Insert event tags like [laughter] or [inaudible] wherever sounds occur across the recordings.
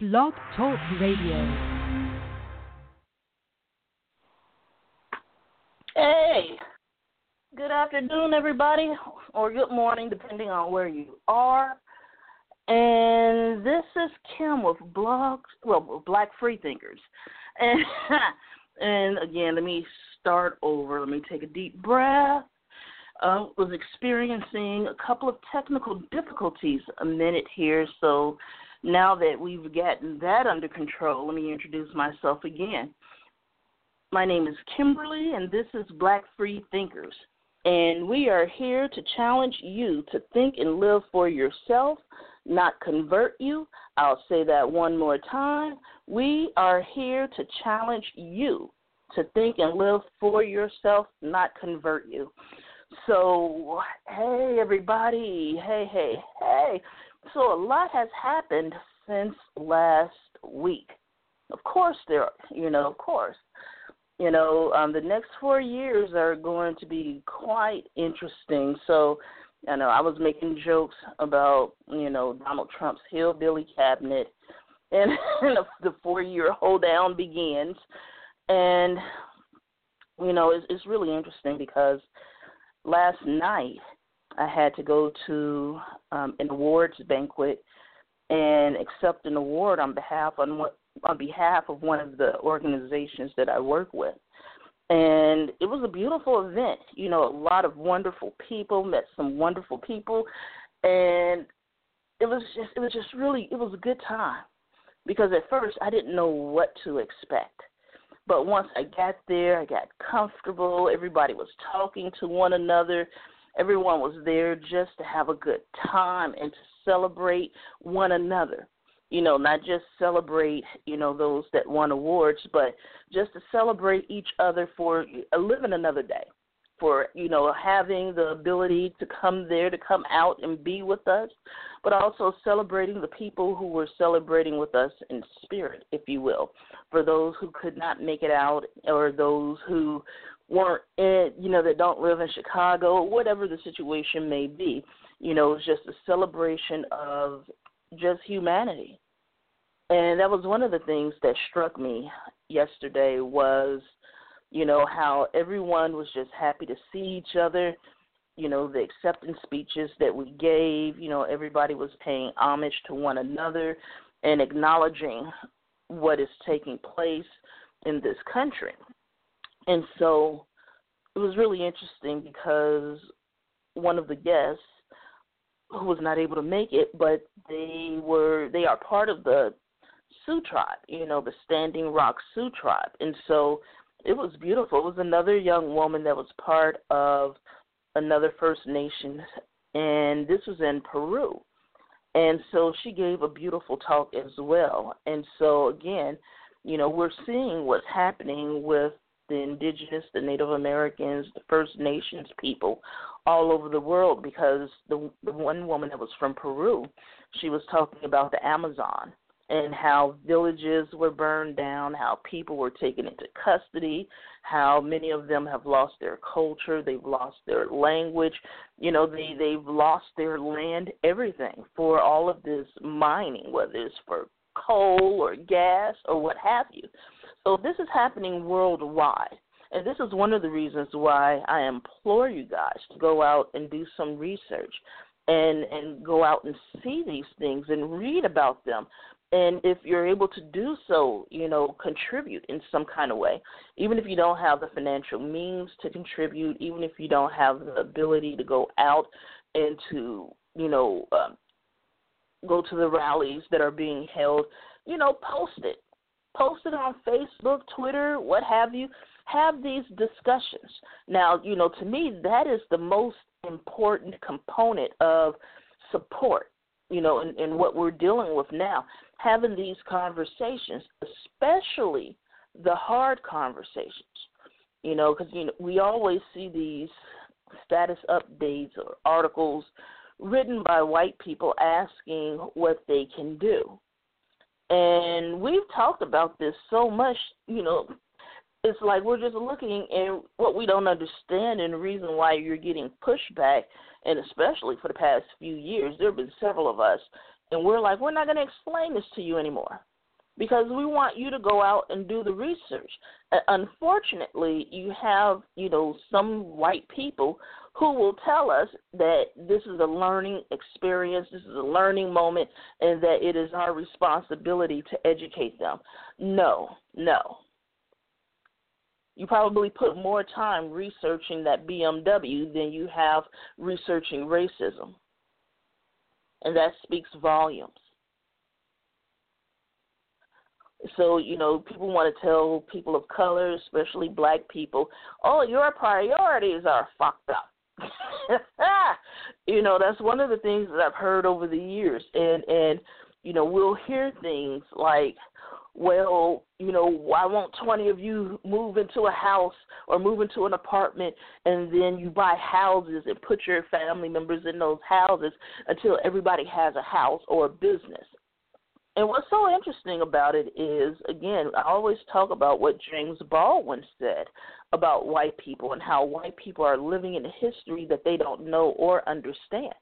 Blog Talk Radio. Hey, good afternoon, everybody, or good morning, depending on where you are. And this is Kim with Blogs, well, Black Freethinkers. [laughs] And, and again, let me start over. Let me take a deep breath. Uh, was experiencing a couple of technical difficulties a minute here, so now that we've gotten that under control, let me introduce myself again. My name is Kimberly, and this is Black Free Thinkers. And we are here to challenge you to think and live for yourself, not convert you. I'll say that one more time. We are here to challenge you to think and live for yourself, not convert you. So, hey, everybody. Hey, hey, hey. So, a lot has happened since last week. Of course, there, you know, of course. You know, um, the next four years are going to be quite interesting. So, you know, I was making jokes about, you know, Donald Trump's hillbilly cabinet, and, [laughs] and the four-year hold down begins. And, you know, it's, it's really interesting because last night I had to go to um, an awards banquet and accept an award on behalf on on behalf of one of the organizations that I work with. And it was a beautiful event. You know, a lot of wonderful people, met some wonderful people and it was just it was just really it was a good time. Because at first I didn't know what to expect. But once I got there, I got comfortable. Everybody was talking to one another. Everyone was there just to have a good time and to celebrate one another. You know, not just celebrate, you know, those that won awards, but just to celebrate each other for living another day for you know having the ability to come there to come out and be with us but also celebrating the people who were celebrating with us in spirit if you will for those who could not make it out or those who weren't in you know that don't live in chicago or whatever the situation may be you know it's just a celebration of just humanity and that was one of the things that struck me yesterday was you know, how everyone was just happy to see each other. You know, the acceptance speeches that we gave, you know, everybody was paying homage to one another and acknowledging what is taking place in this country. And so it was really interesting because one of the guests who was not able to make it, but they were they are part of the Sioux tribe, you know, the Standing Rock Sioux tribe. And so it was beautiful. It was another young woman that was part of another First Nation, and this was in Peru. And so she gave a beautiful talk as well. And so, again, you know, we're seeing what's happening with the indigenous, the Native Americans, the First Nations people all over the world because the, the one woman that was from Peru, she was talking about the Amazon and how villages were burned down, how people were taken into custody, how many of them have lost their culture, they've lost their language, you know, they they've lost their land, everything for all of this mining, whether it's for coal or gas or what have you. So this is happening worldwide. And this is one of the reasons why I implore you guys to go out and do some research and and go out and see these things and read about them and if you're able to do so, you know, contribute in some kind of way, even if you don't have the financial means to contribute, even if you don't have the ability to go out and to, you know, um, go to the rallies that are being held, you know, post it. Post it on Facebook, Twitter, what have you. Have these discussions. Now, you know, to me, that is the most important component of support, you know, in, in what we're dealing with now having these conversations, especially the hard conversations. You know, because you know we always see these status updates or articles written by white people asking what they can do. And we've talked about this so much, you know, it's like we're just looking at what we don't understand and the reason why you're getting pushback and especially for the past few years there have been several of us and we're like, we're not going to explain this to you anymore. Because we want you to go out and do the research. Uh, unfortunately, you have, you know, some white people who will tell us that this is a learning experience, this is a learning moment, and that it is our responsibility to educate them. No, no. You probably put more time researching that BMW than you have researching racism. And that speaks volumes. So, you know, people want to tell people of color, especially black people, oh, your priorities are fucked up. [laughs] you know, that's one of the things that I've heard over the years. And and you know, we'll hear things like, well, you know, why won't 20 of you move into a house or move into an apartment and then you buy houses and put your family members in those houses until everybody has a house or a business? And what's so interesting about it is, again, I always talk about what James Baldwin said about white people and how white people are living in a history that they don't know or understand.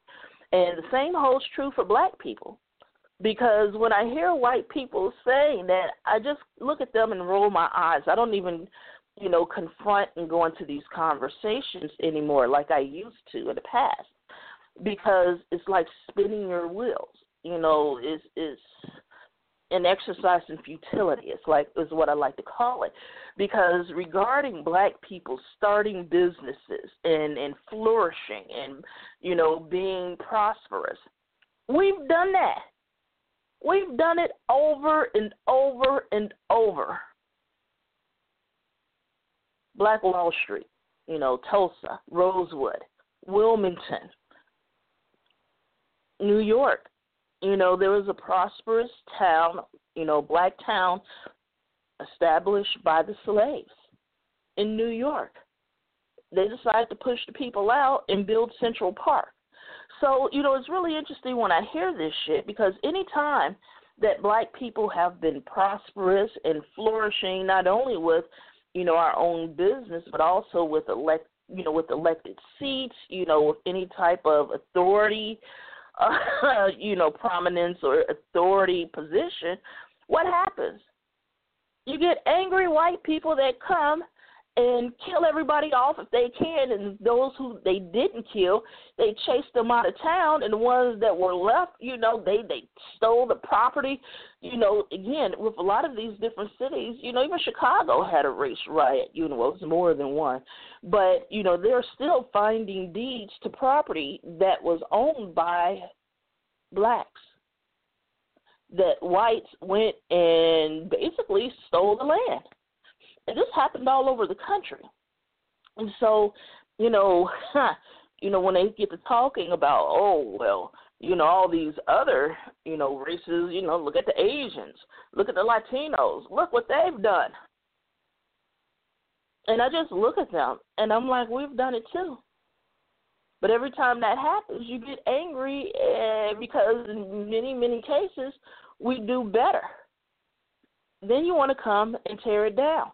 And the same holds true for black people. Because when I hear white people saying that, I just look at them and roll my eyes. I don't even, you know, confront and go into these conversations anymore like I used to in the past. Because it's like spinning your wheels. You know, it's it's an exercise in futility. It's like is what I like to call it, because regarding Black people starting businesses and and flourishing and you know being prosperous, we've done that. We've done it over and over and over. Black Wall Street, you know, Tulsa, Rosewood, Wilmington, New York, you know, there was a prosperous town, you know, black town established by the slaves in New York. They decided to push the people out and build Central Park. So, you know, it's really interesting when I hear this shit because anytime that black people have been prosperous and flourishing not only with, you know, our own business but also with elect you know, with elected seats, you know, with any type of authority, uh, [laughs] you know, prominence or authority position, what happens? You get angry white people that come and kill everybody off if they can, and those who they didn't kill, they chase them out of town, and the ones that were left, you know, they they stole the property. You know, again, with a lot of these different cities, you know, even Chicago had a race riot. You know, it was more than one, but you know, they're still finding deeds to property that was owned by blacks. That whites went and basically stole the land and this happened all over the country. And so, you know, [laughs] you know, when they get to talking about, oh well, you know, all these other, you know, races, you know, look at the Asians, look at the Latinos, look what they've done. And I just look at them and I'm like, we've done it too. But every time that happens, you get angry uh, because in many, many cases, we do better. Then you want to come and tear it down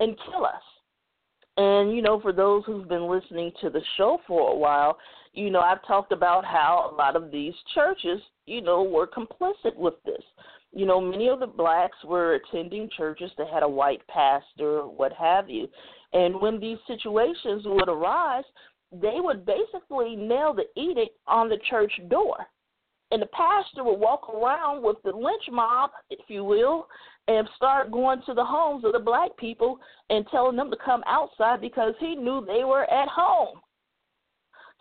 and kill us. And, you know, for those who've been listening to the show for a while, you know, I've talked about how a lot of these churches, you know, were complicit with this. You know, many of the blacks were attending churches that had a white pastor, what have you. And when these situations would arise, they would basically nail the edict on the church door. And the pastor would walk around with the lynch mob, if you will, and start going to the homes of the black people and telling them to come outside because he knew they were at home.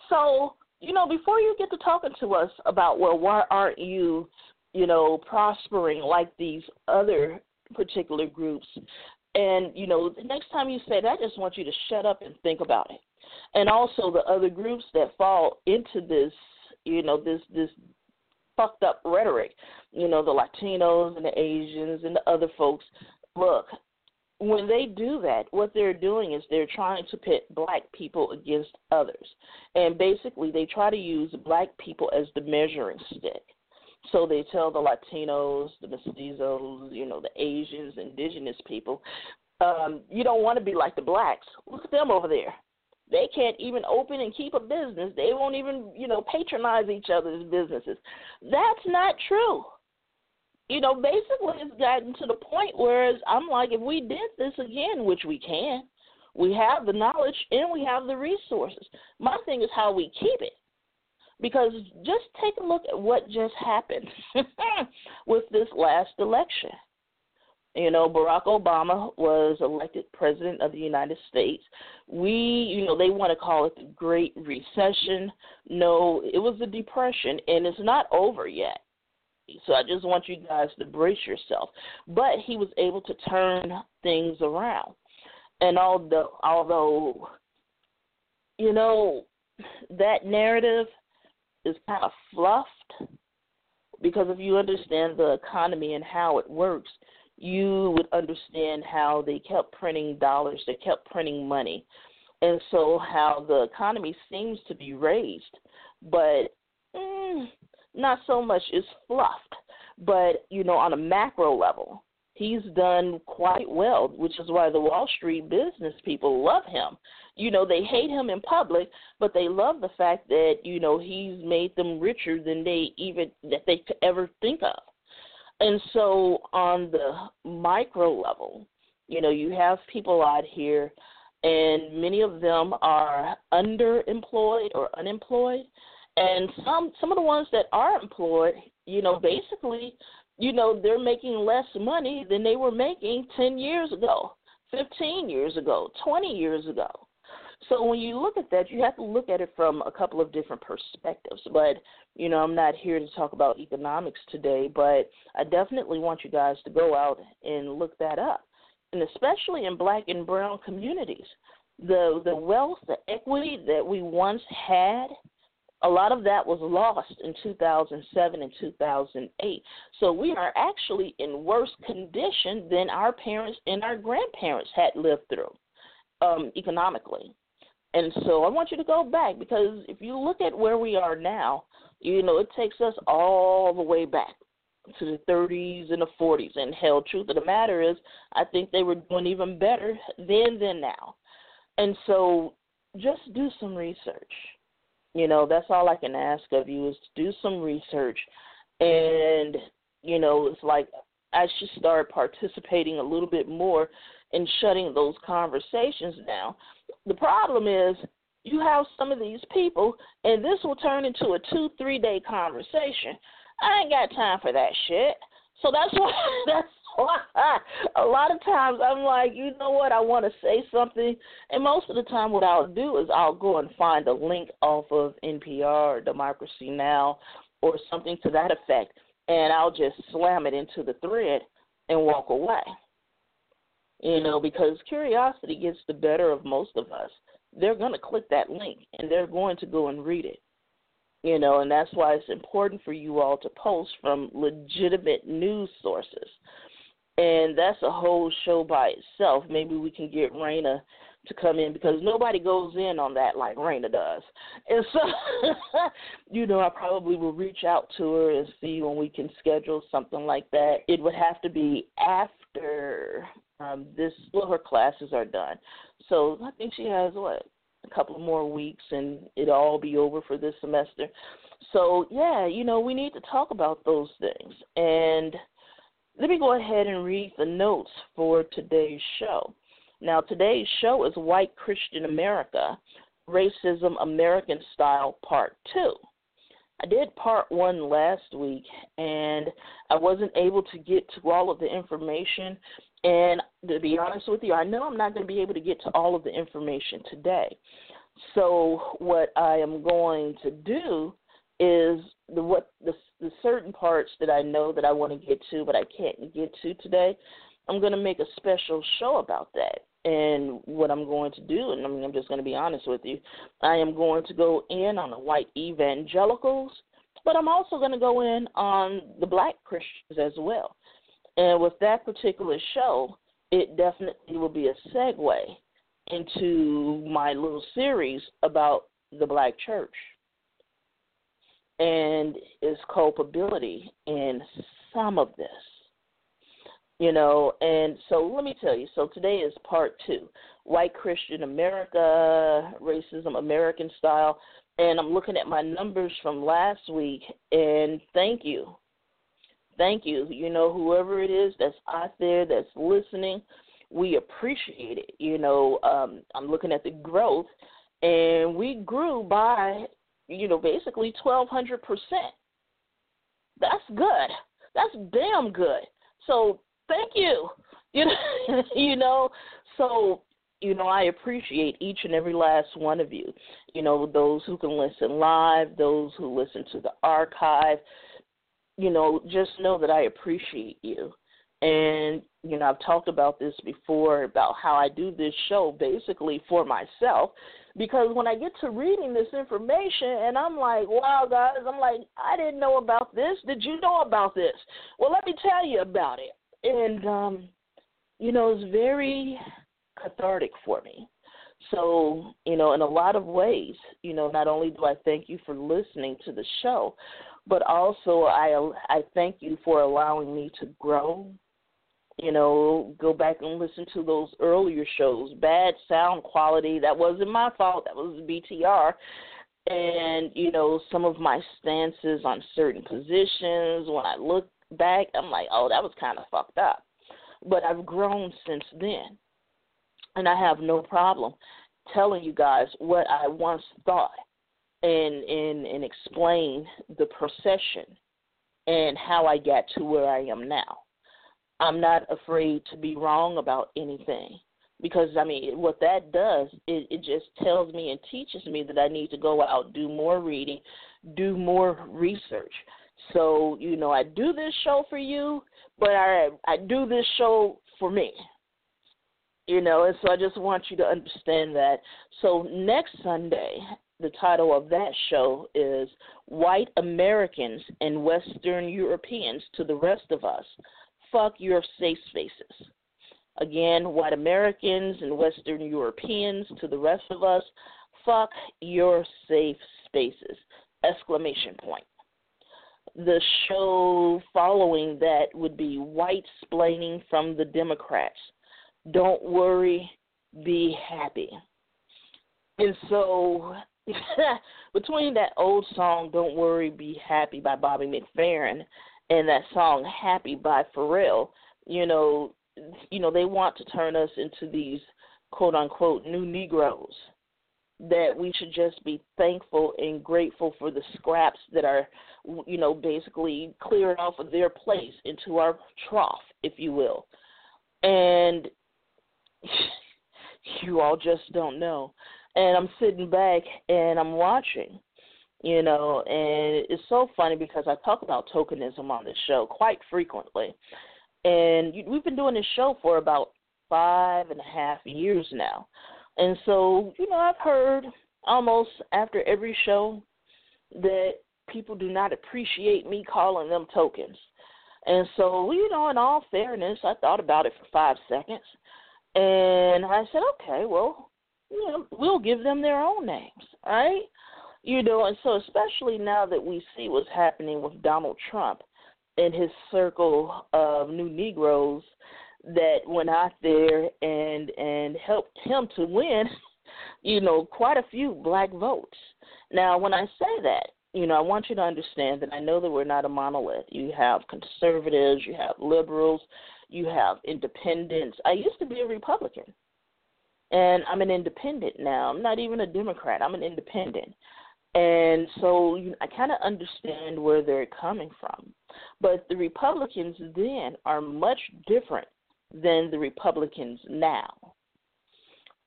So, you know, before you get to talking to us about, well, why aren't you, you know, prospering like these other particular groups? And, you know, the next time you say that, I just want you to shut up and think about it. And also the other groups that fall into this, you know, this this fucked up rhetoric. You know, the Latinos and the Asians and the other folks. Look, when they do that, what they're doing is they're trying to pit black people against others. And basically, they try to use black people as the measuring stick. So they tell the Latinos, the mestizos, you know, the Asians, indigenous people, um, you don't want to be like the blacks. Look at them over there. They can't even open and keep a business. They won't even, you know, patronize each other's businesses. That's not true. you know, basically it's gotten to the point where I'm like, if we did this again, which we can, we have the knowledge and we have the resources. My thing is how we keep it. Because just take a look at what just happened [laughs] with this last election. You know, Barack Obama was elected president of the United States. We, you know, they want to call it the Great Recession. No, it was a depression, and it's not over yet. So I just want you guys to brace yourself. But he was able to turn things around. And although, although, you know, that narrative is kind of fluffed, because if you understand the economy and how it works, you would understand how they kept printing dollars, they kept printing money, and so how the economy seems to be raised, but mm, not so much is fluffed. But you know, on a macro level, he's done quite well, which is why the Wall Street business people love him. You know, they hate him in public, but they love the fact that you know he's made them richer than they even that they could ever think of. And so on the micro level, you know, you have people out here and many of them are underemployed or unemployed. And some some of the ones that are employed, you know, basically, you know, they're making less money than they were making 10 years ago, 15 years ago, 20 years ago. So when you look at that, you have to look at it from a couple of different perspectives. But you know, I'm not here to talk about economics today, but I definitely want you guys to go out and look that up, and especially in black and brown communities, the the wealth, the equity that we once had. A lot of that was lost in 2007 and 2008. So we are actually in worse condition than our parents and our grandparents had lived through um, economically. And so I want you to go back because if you look at where we are now, you know, it takes us all the way back to the 30s and the 40s. And hell, truth of the matter is, I think they were doing even better then than now. And so just do some research. You know, that's all I can ask of you is to do some research. And, you know, it's like I should start participating a little bit more in shutting those conversations down the problem is you have some of these people, and this will turn into a two, three day conversation. I ain't got time for that shit. So that's [laughs] why that's why a lot of times I'm like, you know what, I want to say something, and most of the time what I'll do is I'll go and find a link off of NPR or Democracy Now or something to that effect, and I'll just slam it into the thread and walk away. You know, because curiosity gets the better of most of us. They're going to click that link and they're going to go and read it. You know, and that's why it's important for you all to post from legitimate news sources. And that's a whole show by itself. Maybe we can get Raina to come in because nobody goes in on that like Raina does. And so, [laughs] you know, I probably will reach out to her and see when we can schedule something like that. It would have to be after um, this well her classes are done. So I think she has what a couple more weeks and it'll all be over for this semester. So yeah, you know we need to talk about those things. And let me go ahead and read the notes for today's show. Now today's show is White Christian America, Racism American Style Part Two. I did part one last week and I wasn't able to get to all of the information and to be honest with you, I know I'm not going to be able to get to all of the information today. So what I am going to do is the what the, the certain parts that I know that I want to get to, but I can't get to today. I'm going to make a special show about that. And what I'm going to do, and I mean, I'm just going to be honest with you, I am going to go in on the white evangelicals, but I'm also going to go in on the black Christians as well. And with that particular show, it definitely will be a segue into my little series about the black church and its culpability in some of this. You know, and so let me tell you. So today is part two White Christian America, Racism American Style. And I'm looking at my numbers from last week, and thank you thank you. You know, whoever it is that's out there that's listening, we appreciate it. You know, um, I'm looking at the growth, and we grew by, you know, basically 1,200 percent. That's good. That's damn good. So thank you. You [laughs] know, you know. So you know, I appreciate each and every last one of you. You know, those who can listen live, those who listen to the archive. You know, just know that I appreciate you. And, you know, I've talked about this before about how I do this show basically for myself because when I get to reading this information and I'm like, wow, guys, I'm like, I didn't know about this. Did you know about this? Well, let me tell you about it. And, um, you know, it's very cathartic for me. So, you know, in a lot of ways, you know, not only do I thank you for listening to the show, but also I I thank you for allowing me to grow. You know, go back and listen to those earlier shows. Bad sound quality, that wasn't my fault. That was BTR. And, you know, some of my stances on certain positions, when I look back, I'm like, oh, that was kind of fucked up. But I've grown since then and I have no problem telling you guys what I once thought and and and explain the procession and how I got to where I am now. I'm not afraid to be wrong about anything because I mean what that does it, it just tells me and teaches me that I need to go out do more reading, do more research. So, you know, I do this show for you, but I I do this show for me you know, and so I just want you to understand that. So next Sunday, the title of that show is White Americans and Western Europeans to the Rest of Us. Fuck your safe spaces. Again, white Americans and Western Europeans to the rest of us. Fuck your safe spaces. Exclamation point. The show following that would be White Splaining from the Democrats don't worry, be happy. And so, [laughs] between that old song, Don't Worry, Be Happy by Bobby McFerrin, and that song, Happy by Pharrell, you know, you know, they want to turn us into these quote unquote new Negroes. That we should just be thankful and grateful for the scraps that are, you know, basically cleared off of their place into our trough, if you will. And [laughs] you all just don't know. And I'm sitting back and I'm watching, you know, and it's so funny because I talk about tokenism on this show quite frequently. And we've been doing this show for about five and a half years now. And so, you know, I've heard almost after every show that people do not appreciate me calling them tokens. And so, you know, in all fairness, I thought about it for five seconds. And I said, okay, well, you know, we'll give them their own names, right? You know, and so especially now that we see what's happening with Donald Trump and his circle of new Negroes that went out there and and helped him to win, [laughs] you know, quite a few black votes. Now, when I say that, you know, I want you to understand that I know that we're not a monolith. You have conservatives, you have liberals, you have independents. I used to be a Republican, and I'm an independent now. I'm not even a Democrat. I'm an independent. And so you know, I kind of understand where they're coming from. But the Republicans then are much different than the Republicans now.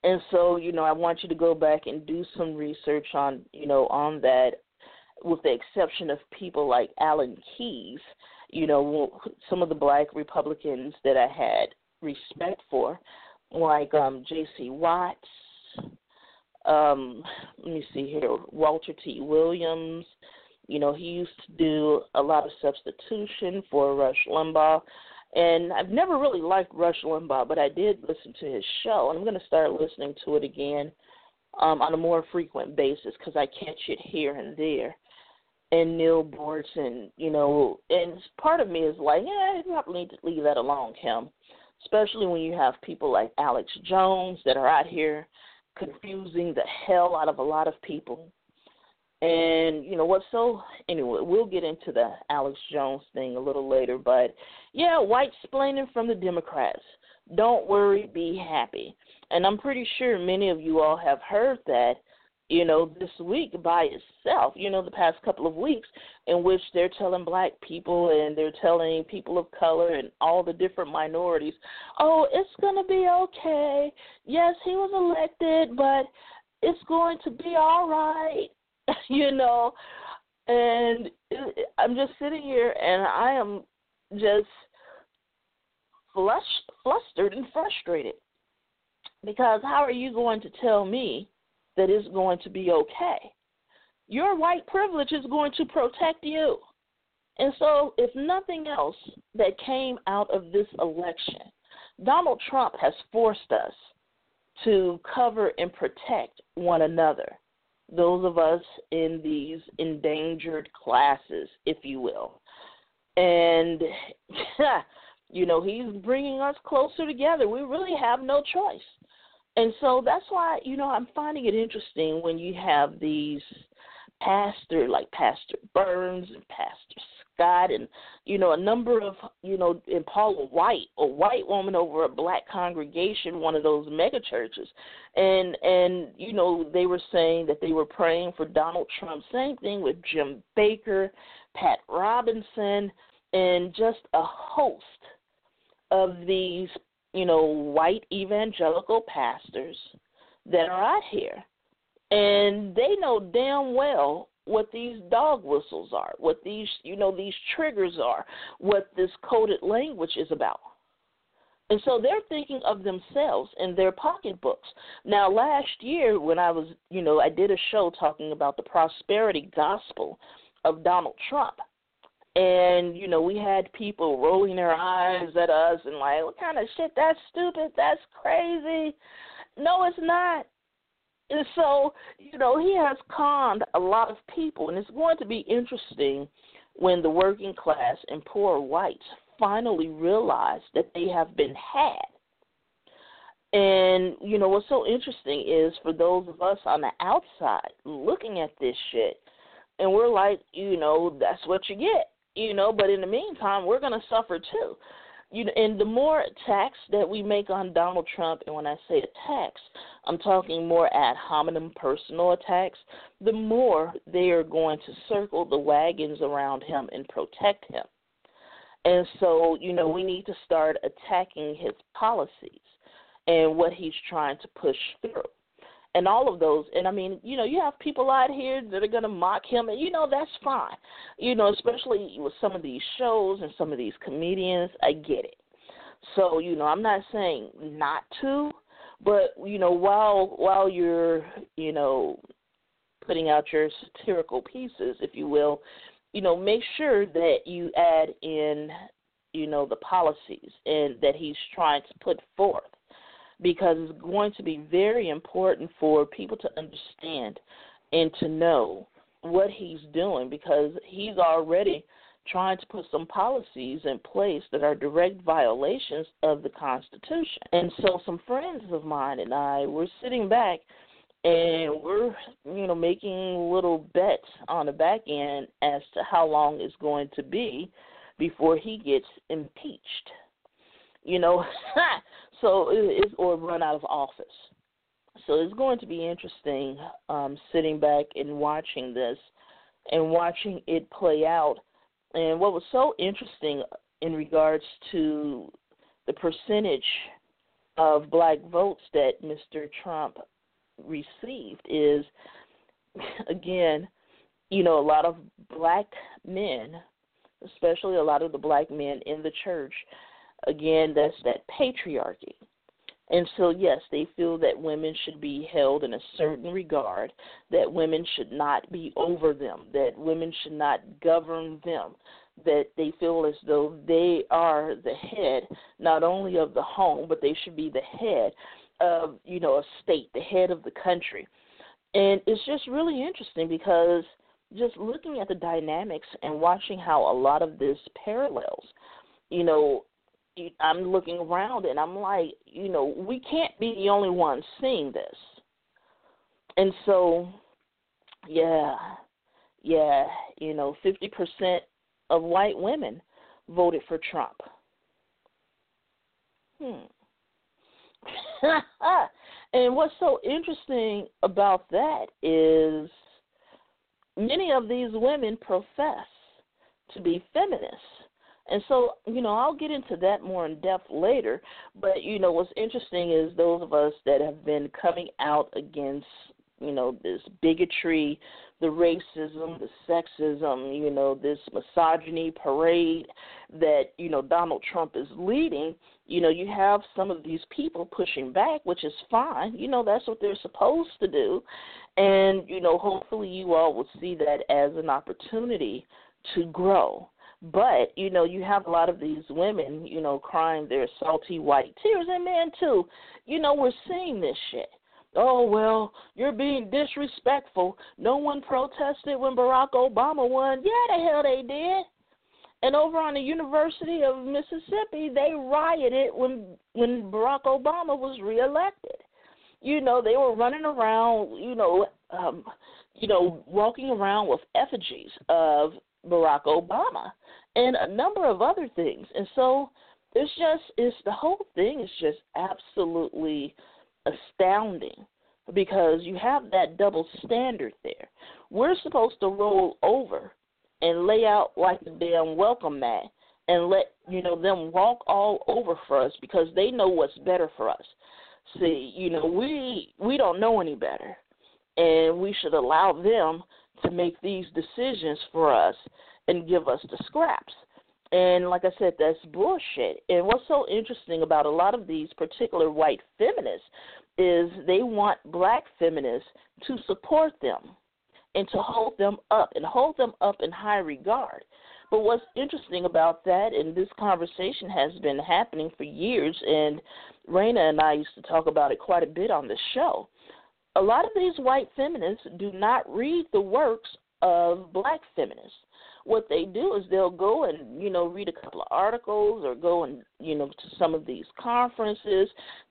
And so, you know, I want you to go back and do some research on, you know, on that with the exception of people like Alan Keyes you know, some of the black Republicans that I had respect for, like um, J.C. Watts, um, let me see here, Walter T. Williams. You know, he used to do a lot of substitution for Rush Limbaugh. And I've never really liked Rush Limbaugh, but I did listen to his show, and I'm going to start listening to it again um, on a more frequent basis because I catch it here and there and Neal Boortz, you know, and part of me is like, yeah, you probably need to leave that alone, Kim. Especially when you have people like Alex Jones that are out here confusing the hell out of a lot of people. And you know what's so anyway, we'll get into the Alex Jones thing a little later, but yeah, white splaining from the Democrats. Don't worry, be happy. And I'm pretty sure many of you all have heard that, you know, this week by itself, you know, the past couple of weeks, in which they're telling black people and they're telling people of color and all the different minorities, oh, it's going to be okay. Yes, he was elected, but it's going to be all right, [laughs] you know. And I'm just sitting here and I am just flushed, flustered and frustrated because how are you going to tell me that it's going to be okay? Your white privilege is going to protect you. And so, if nothing else that came out of this election, Donald Trump has forced us to cover and protect one another, those of us in these endangered classes, if you will. And, [laughs] you know, he's bringing us closer together. We really have no choice. And so that's why, you know, I'm finding it interesting when you have these pastor like Pastor Burns and Pastor Scott and you know a number of you know and Paula White, a white woman over a black congregation, one of those mega churches, and and you know they were saying that they were praying for Donald Trump. Same thing with Jim Bakker Pat Robertson, and just a host of these you know, white evangelical pastors that are out here. And they know damn well what these dog whistles are, what these, you know, these triggers are, what this coded language is about. And so they're thinking of themselves in their pocketbooks. Now, last year, when I was, you know, I did a show talking about the prosperity gospel of Donald Trump and you know we had people rolling their eyes at us and like what kind of shit? That's stupid. That's crazy. No it's not. And so you know he has conned a lot of people and it's going to be interesting when the working class and poor whites finally realize that they have been had. And you know what's so interesting is for those of us on the outside looking at this shit and we're like you know that's what you get you know. But in the meantime, we're going to suffer too. You know, and the more attacks that we make on Donald Trump, and when I say attacks, I'm talking more ad hominem personal attacks, the more they are going to circle the wagons around him and protect him. And so, you know, we need to start attacking his policies and what he's trying to push through and all of those. And I mean, you know, you have people out here that are going to mock him, and you know that's fine. You know, especially with some of these shows and some of these comedians, I get it. So you know, I'm not saying not to, but you know, while while you're you know putting out your satirical pieces, if you will, you know, make sure that you add in you know the policies and that he's trying to put forth because it's going to be very important for people to understand and to know what he's doing because he's already trying to put some policies in place that are direct violations of the Constitution. And so some friends of mine and I were sitting back and we're, you know, making little bets on the back end as to how long it's going to be before he gets impeached. You know, [laughs] so it's or run out of office. So it's going to be interesting um, sitting back and watching this and watching it play out. And what was so interesting in regards to the percentage of black votes that Mr. Trump received is, again, you know, a lot of black men, especially a lot of the black men in the church, again, that's that patriarchy. And so, yes, they feel that women should be held in a certain regard, that women should not be over them, that women should not govern them, that they feel as though they are the head not only of the home, but they should be the head of, you know, a state, the head of the country. And it's just really interesting because just looking at the dynamics and watching how a lot of this parallels, you know, I'm looking around and I'm like, you know, we can't be the only ones seeing this. And so, yeah, yeah, you know, 50% of white women voted for Trump. Hmm. [laughs] and what's so interesting about that is many of these women profess to be feminists. And so, you know, I'll get into that more in depth later. But, you know, what's interesting is those of us that have been coming out against, you know, this bigotry, the racism, the sexism, you know, this misogyny parade that, you know, Donald Trump is leading, you know, you have some of these people pushing back, which is fine. You know, that's what they're supposed to do. And, you know, hopefully you all will see that as an opportunity to grow. But, you know, you have a lot of these women, you know, crying their salty white tears, and men too. You know, we're seeing this shit. Oh well you're being disrespectful. No one protested when barack obama won. Yeah the hell they did. And over on the university of mississippi they rioted when when barack obama was reelected. You know they were running around you know um you know walking around with effigies of barack obama and a number of other things and so it's just it's the whole thing is just absolutely astounding because you have that double standard there. We're supposed to roll over and lay out like a damn welcome mat and let you know them walk all over for us because they know what's better for us. See, you know, we we don't know any better. And we should allow them to make these decisions for us and give us the scraps. And like I said, that's bullshit. And what's so interesting about a lot of these particular white feminists is they want black feminists to support them and to hold them up and hold them up in high regard. But what's interesting about that, and this conversation has been happening for years, and Raina and I used to talk about it quite a bit on the show. A lot of these white feminists do not read the works of black feminists. What they do is they'll go and you know read a couple of articles or go and you know to some of these conferences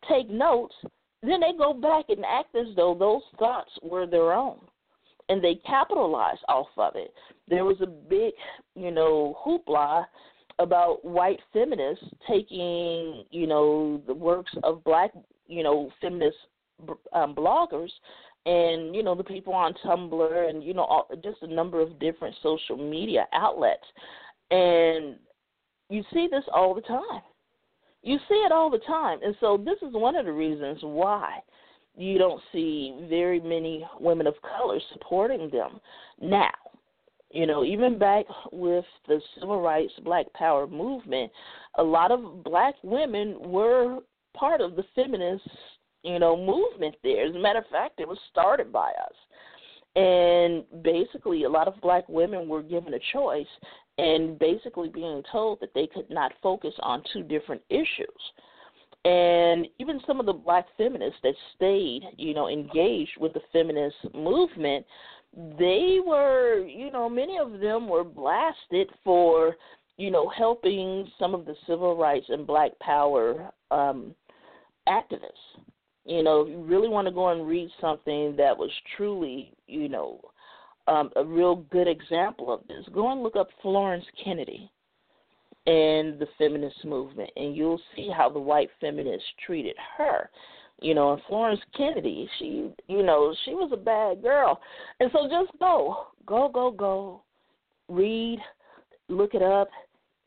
take notes then they go back and act as though those thoughts were their own. And they capitalize off of it. There was a big you know hoopla about white feminists taking you know the works of black you know feminist um, bloggers and you know the people on Tumblr and you know all, just a number of different social media outlets, and you see this all the time. You see it all the time, and so this is one of the reasons why you don't see very many women of color supporting them now. You know, even back with the civil rights, Black Power movement, a lot of black women were part of the feminist you know, movement there. As a matter of fact, it was started by us. And basically, a lot of black women were given a choice and basically being told that they could not focus on two different issues. And even some of the black feminists that stayed, you know, engaged with the feminist movement, they were, you know, many of them were blasted for, you know, helping some of the civil rights and black power um, activists. You know, if you really want to go and read something that was truly, you know, um, a real good example of this, go and look up Florence Kennedy and the feminist movement, and you'll see how the white feminists treated her. You know, and Florence Kennedy, she, you know, she was a bad girl, and so just go, go, go, go, read, look it up,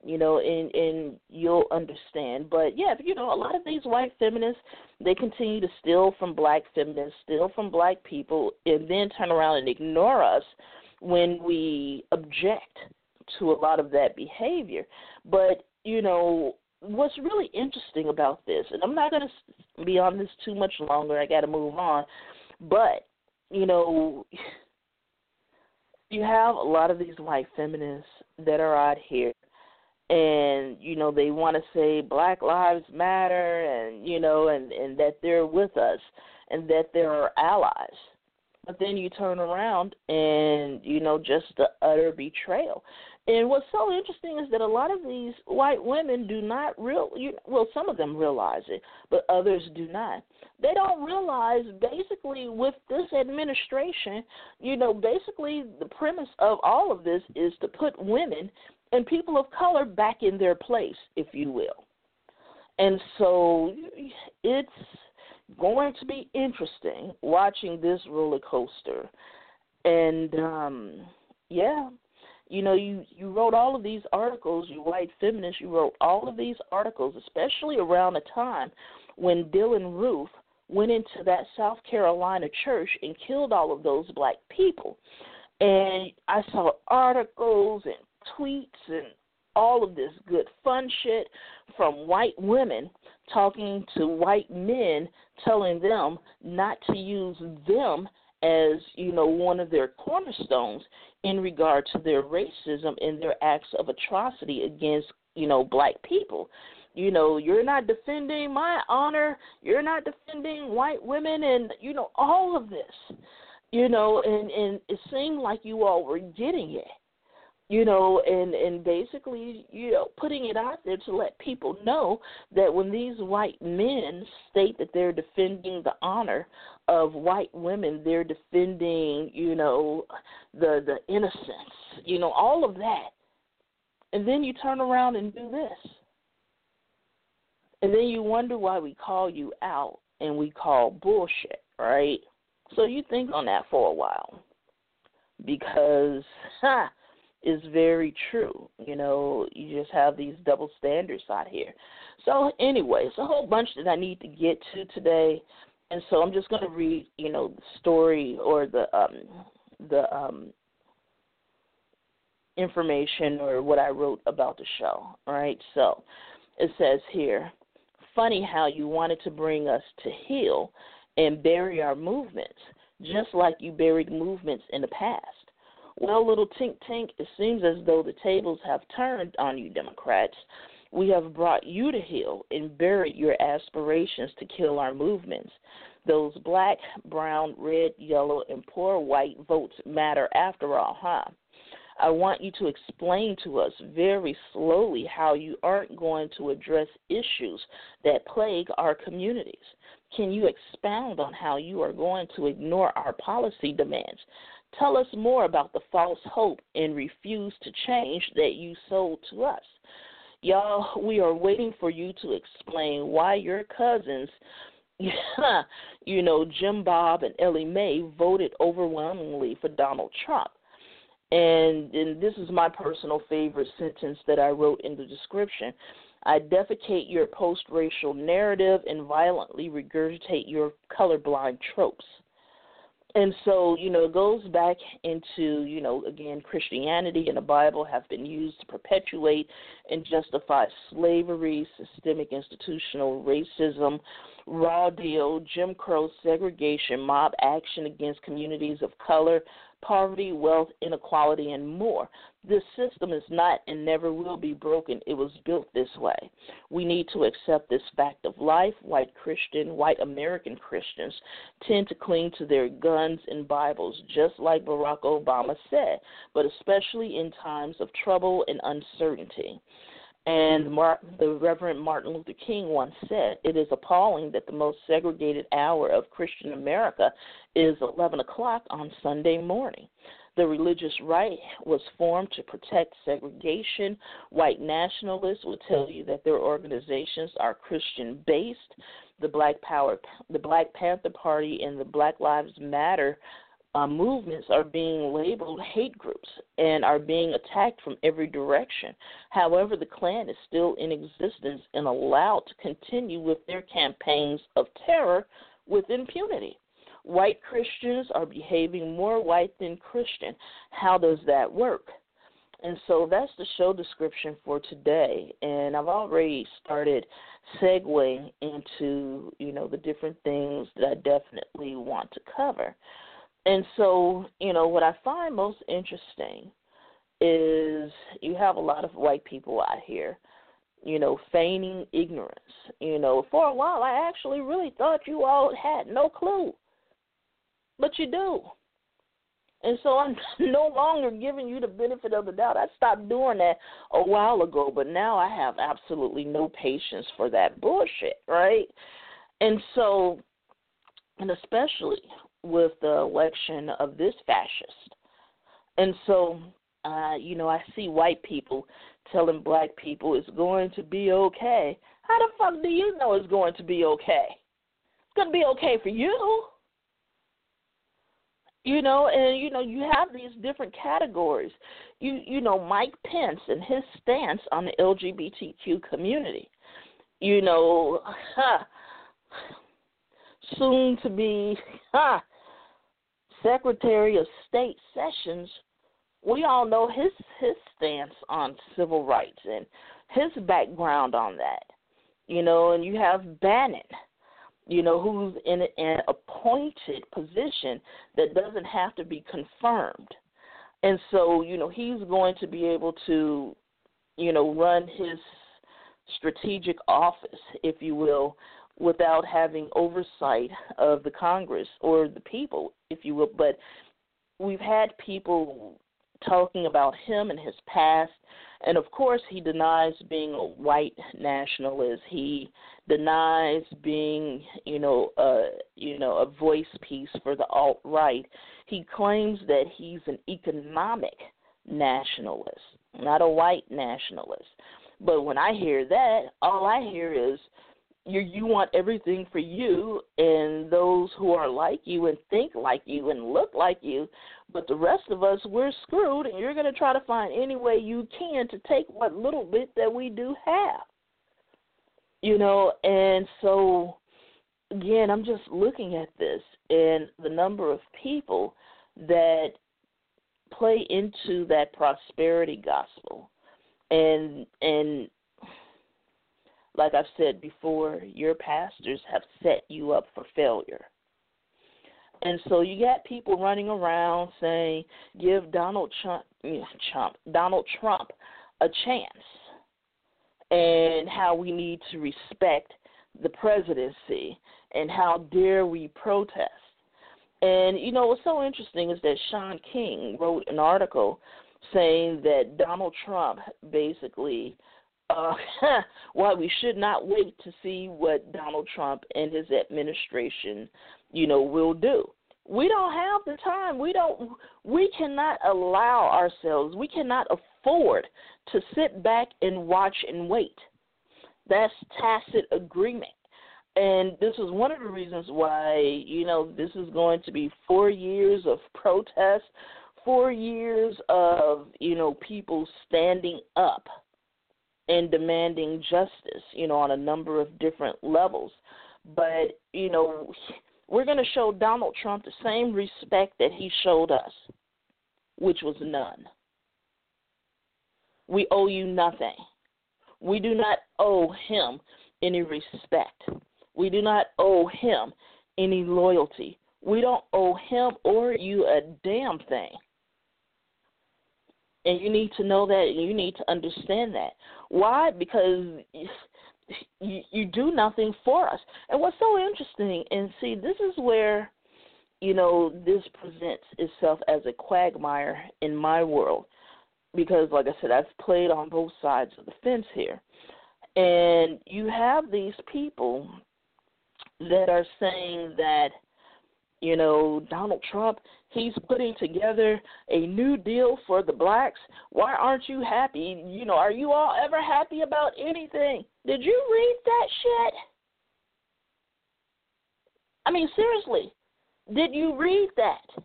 you know, and and you'll understand. But yeah, you know, a lot of these white feminists they continue to steal from black feminists, steal from black people, and then turn around and ignore us when we object to a lot of that behavior. But you know, what's really interesting about this, and I'm not going to be on this too much longer. I got to move on, but you know. [sighs] You have a lot of these white feminists that are out here and you know they want to say black lives matter and you know and and that they're with us and that they're our allies but then you turn around and you know just the utter betrayal And what's so interesting is that a lot of these white women do not real well some of them realize it, but others do not. They don't realize basically with this administration, you know, basically the premise of all of this is to put women and people of color back in their place, if you will. And so it's going to be interesting watching this roller coaster. And um yeah, you know, you you wrote all of these articles, you white feminist, you wrote all of these articles, especially around a time when Dylann Roof went into that South Carolina church and killed all of those black people. And I saw articles and tweets and all of this good fun shit from white women talking to white men telling them not to use them as you know one of their cornerstones in regard to their racism and their acts of atrocity against you know black people. You know you're not defending my honor. You're not defending white women and you know all of this. You know and and it seemed like you all were getting it you know and and basically you know putting it out there to let people know that when these white men state that they're defending the honor of white women they're defending you know the the innocence you know all of that. And then you turn around and do this. And then you wonder why we call you out and we call bullshit right? So you think on that for a while. Because is very true. You know, you just have these double standards out here. So anyway, it's a whole bunch that I need to get to today, and so I'm just going to read, you know, the story or the um, the um, information or what I wrote about the show. All right, so it says here, funny how you wanted to bring us to heal and bury our movements, just like you buried movements in the past. Well, little tink tink, it seems as though the tables have turned on you, Democrats. We have brought you to heel and buried your aspirations to kill our movements. Those black, brown, red, yellow, and poor white votes matter after all, huh? I want you to explain to us very slowly how you aren't going to address issues that plague our communities. Can you expound on how you are going to ignore our policy demands? Tell us more about the false hope and refuse to change that you sold to us. Y'all, we are waiting for you to explain why your cousins, [laughs] you know, Jim Bob and Ellie Mae, voted overwhelmingly for Donald Trump. And, and this is my personal favorite sentence that I wrote in the description. I defecate your post racial narrative and violently regurgitate your colorblind tropes and so you know it goes back into you know again christianity and the bible have been used to perpetuate and justify slavery systemic institutional racism raw deal jim crow segregation mob action against communities of color poverty, wealth, inequality, and more. This system is not and never will be broken. It was built this way. We need to accept this fact of life. White Christian, white American Christians tend to cling to their guns and Bibles, just like Barack Obama said, but especially in times of trouble and uncertainty. And Martin, the Reverend Martin Luther King once said, It is appalling that the most segregated hour of Christian America is 11 o'clock on Sunday morning. The religious right was formed to protect segregation. White nationalists will tell you that their organizations are Christian based. The Black Power, the Black Panther Party, and the Black Lives Matter uh, movements are being labeled hate groups and are being attacked from every direction. However, the Klan is still in existence and allowed to continue with their campaigns of terror with impunity. White Christians are behaving more white than Christian. How does that work? And so that's the show description for today. And I've already started segueing into, you know, the different things that I definitely want to cover. And so, you know, what I find most interesting is you have a lot of white people out here, you know, feigning ignorance. You know, for a while I actually really thought you all had no clue. But you do. And so I'm [laughs] no longer giving you the benefit of the doubt. I stopped doing that a while ago, but now I have absolutely no patience for that bullshit, right? And so, and especially with the election of this fascist. And so, uh, you know, I see white people telling black people it's going to be okay. How the fuck do you know it's going to be okay? It's going to be okay for you. You know, and you know, you have these different categories. You you know, Mike Pence and his stance on the LGBTQ community. You know, [laughs] huh, soon to be huh, Secretary of State Sessions we all know his his stance on civil rights and his background on that. You know, and you have Bannon, you know, who's in an appointed position that doesn't have to be confirmed. And so, you know, he's going to be able to, you know, run his strategic office, if you will, without having oversight of the Congress or the people, if you will. But we've had people talking about him and his past. And of course, he denies being a white nationalist. He denies being, you know, a you know a voice piece for the alt right. He claims that he's an economic nationalist, not a white nationalist. But when I hear that, all I hear is you you want everything for you and those who are like you and think like you and look like you. But the rest of us we're screwed and you're going to try to find any way you can to take what little bit that we do have. You know and so again i'm just looking at this and the number of people that play into that prosperity gospel. And and like I've said before, your pastors have set you up for failure. And so you got people running around saying, "Give Donald Trump, Trump, Donald Trump, a chance," and how we need to respect the presidency, and how dare we protest. And you know what's so interesting is that Shaun King wrote an article saying that Donald Trump basically uh, [laughs] why we should not wait to see what Donald Trump and his administration, you know, will do. We don't have the time. We don't. We cannot allow ourselves. We cannot afford to sit back and watch and wait. That's tacit agreement. And this is one of the reasons why, you know, this is going to be four years of protest, four years of, you know, people standing up and demanding justice, you know, on a number of different levels. But, you know, we're going to show Donald Trump the same respect that he showed us, which was none. We owe you nothing. We do not owe him any respect. We do not owe him any loyalty. We don't owe him or you a damn thing. And you need to know that, and you need to understand that. Why? Because you, you do nothing for us. And what's so interesting, and see, this is where, you know, this presents itself as a quagmire in my world. Because, like I said, I've played on both sides of the fence here. And you have these people that are saying that, you know, Donald Trump He's putting together a new deal for the blacks. Why aren't you happy? You know, are you all ever happy about anything? Did you read that shit? I mean, seriously, did you read that?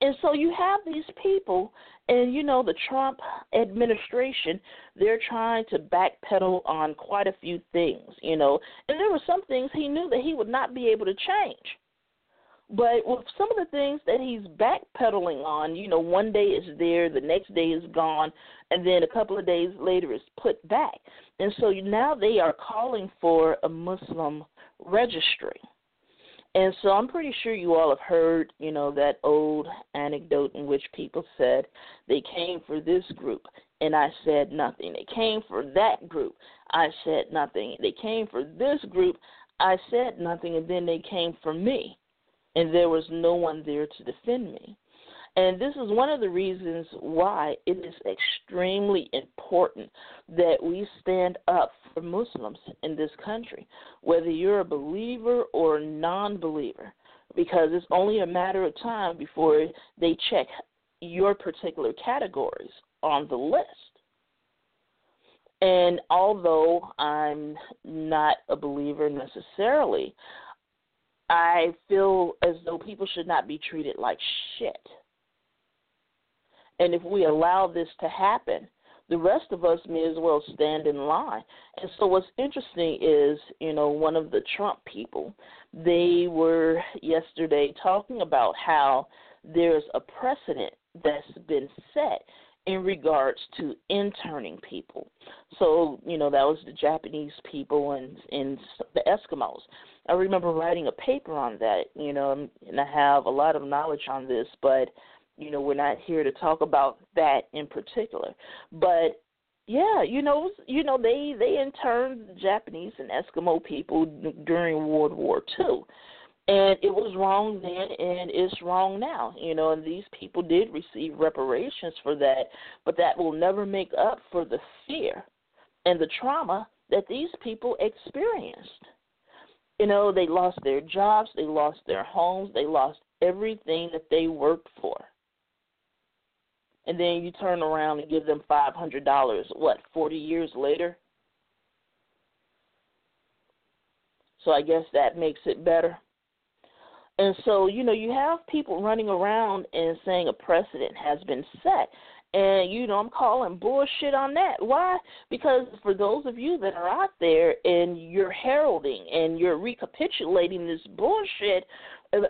And so you have these people, and you know, the Trump administration, they're trying to backpedal on quite a few things, you know, and there were some things he knew that he would not be able to change. But with some of the things that he's backpedaling on, you know, one day it's there, the next day is gone, and then a couple of days later it's put back. And so now they are calling for a Muslim registry. And so I'm pretty sure you all have heard, you know, that old anecdote in which people said they came for this group and I said nothing. They came for that group. I said nothing. They came for this group. I said nothing and then they came for me and there was no one there to defend me. And this is one of the reasons why it is extremely important that we stand up for Muslims in this country, whether you're a believer or non believer, because it's only a matter of time before they check your particular categories on the list. And although I'm not a believer necessarily, I feel as though people should not be treated like shit. And if we allow this to happen, the rest of us may as well stand in line. And so what's interesting is, you know, one of the Trump people, they were yesterday talking about how there's a precedent that's been set in regards to interning people. So, you know, that was the Japanese people and and the Eskimos. I remember writing a paper on that, you know, and I have a lot of knowledge on this, but you know, we're not here to talk about that in particular. But yeah, you know, you know, they they interned Japanese and Eskimo people during World War Two and it was wrong then and it's wrong now you know and these people did receive reparations for that but that will never make up for the fear and the trauma that these people experienced. You know they lost their jobs they lost their homes they lost everything that they worked for. And then you turn around and give them five hundred dollars what forty years later? So i guess that makes it better and so, you know, you have people running around and saying a precedent has been set. And, you know, I'm calling bullshit on that. Why? Because for those of you that are out there and you're heralding and you're recapitulating this bullshit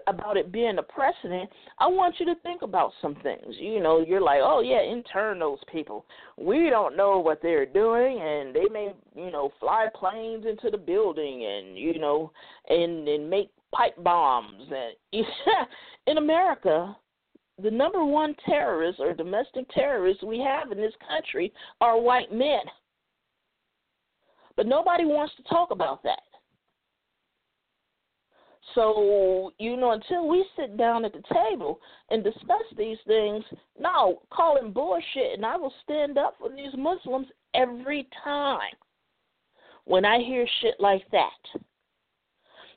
about it being a precedent, I want you to think about some things. You know, you're like, oh, yeah, intern those people. We don't know what they're doing, and they may, you know, fly planes into the building and, you know, and, and make pipe bombs and [laughs] in America the number one terrorists or domestic terrorists we have in this country are white men. But nobody wants to talk about that. So, you know, until we sit down at the table and discuss these things, no, call them bullshit, and I will stand up for these Muslims every time when I hear shit like that.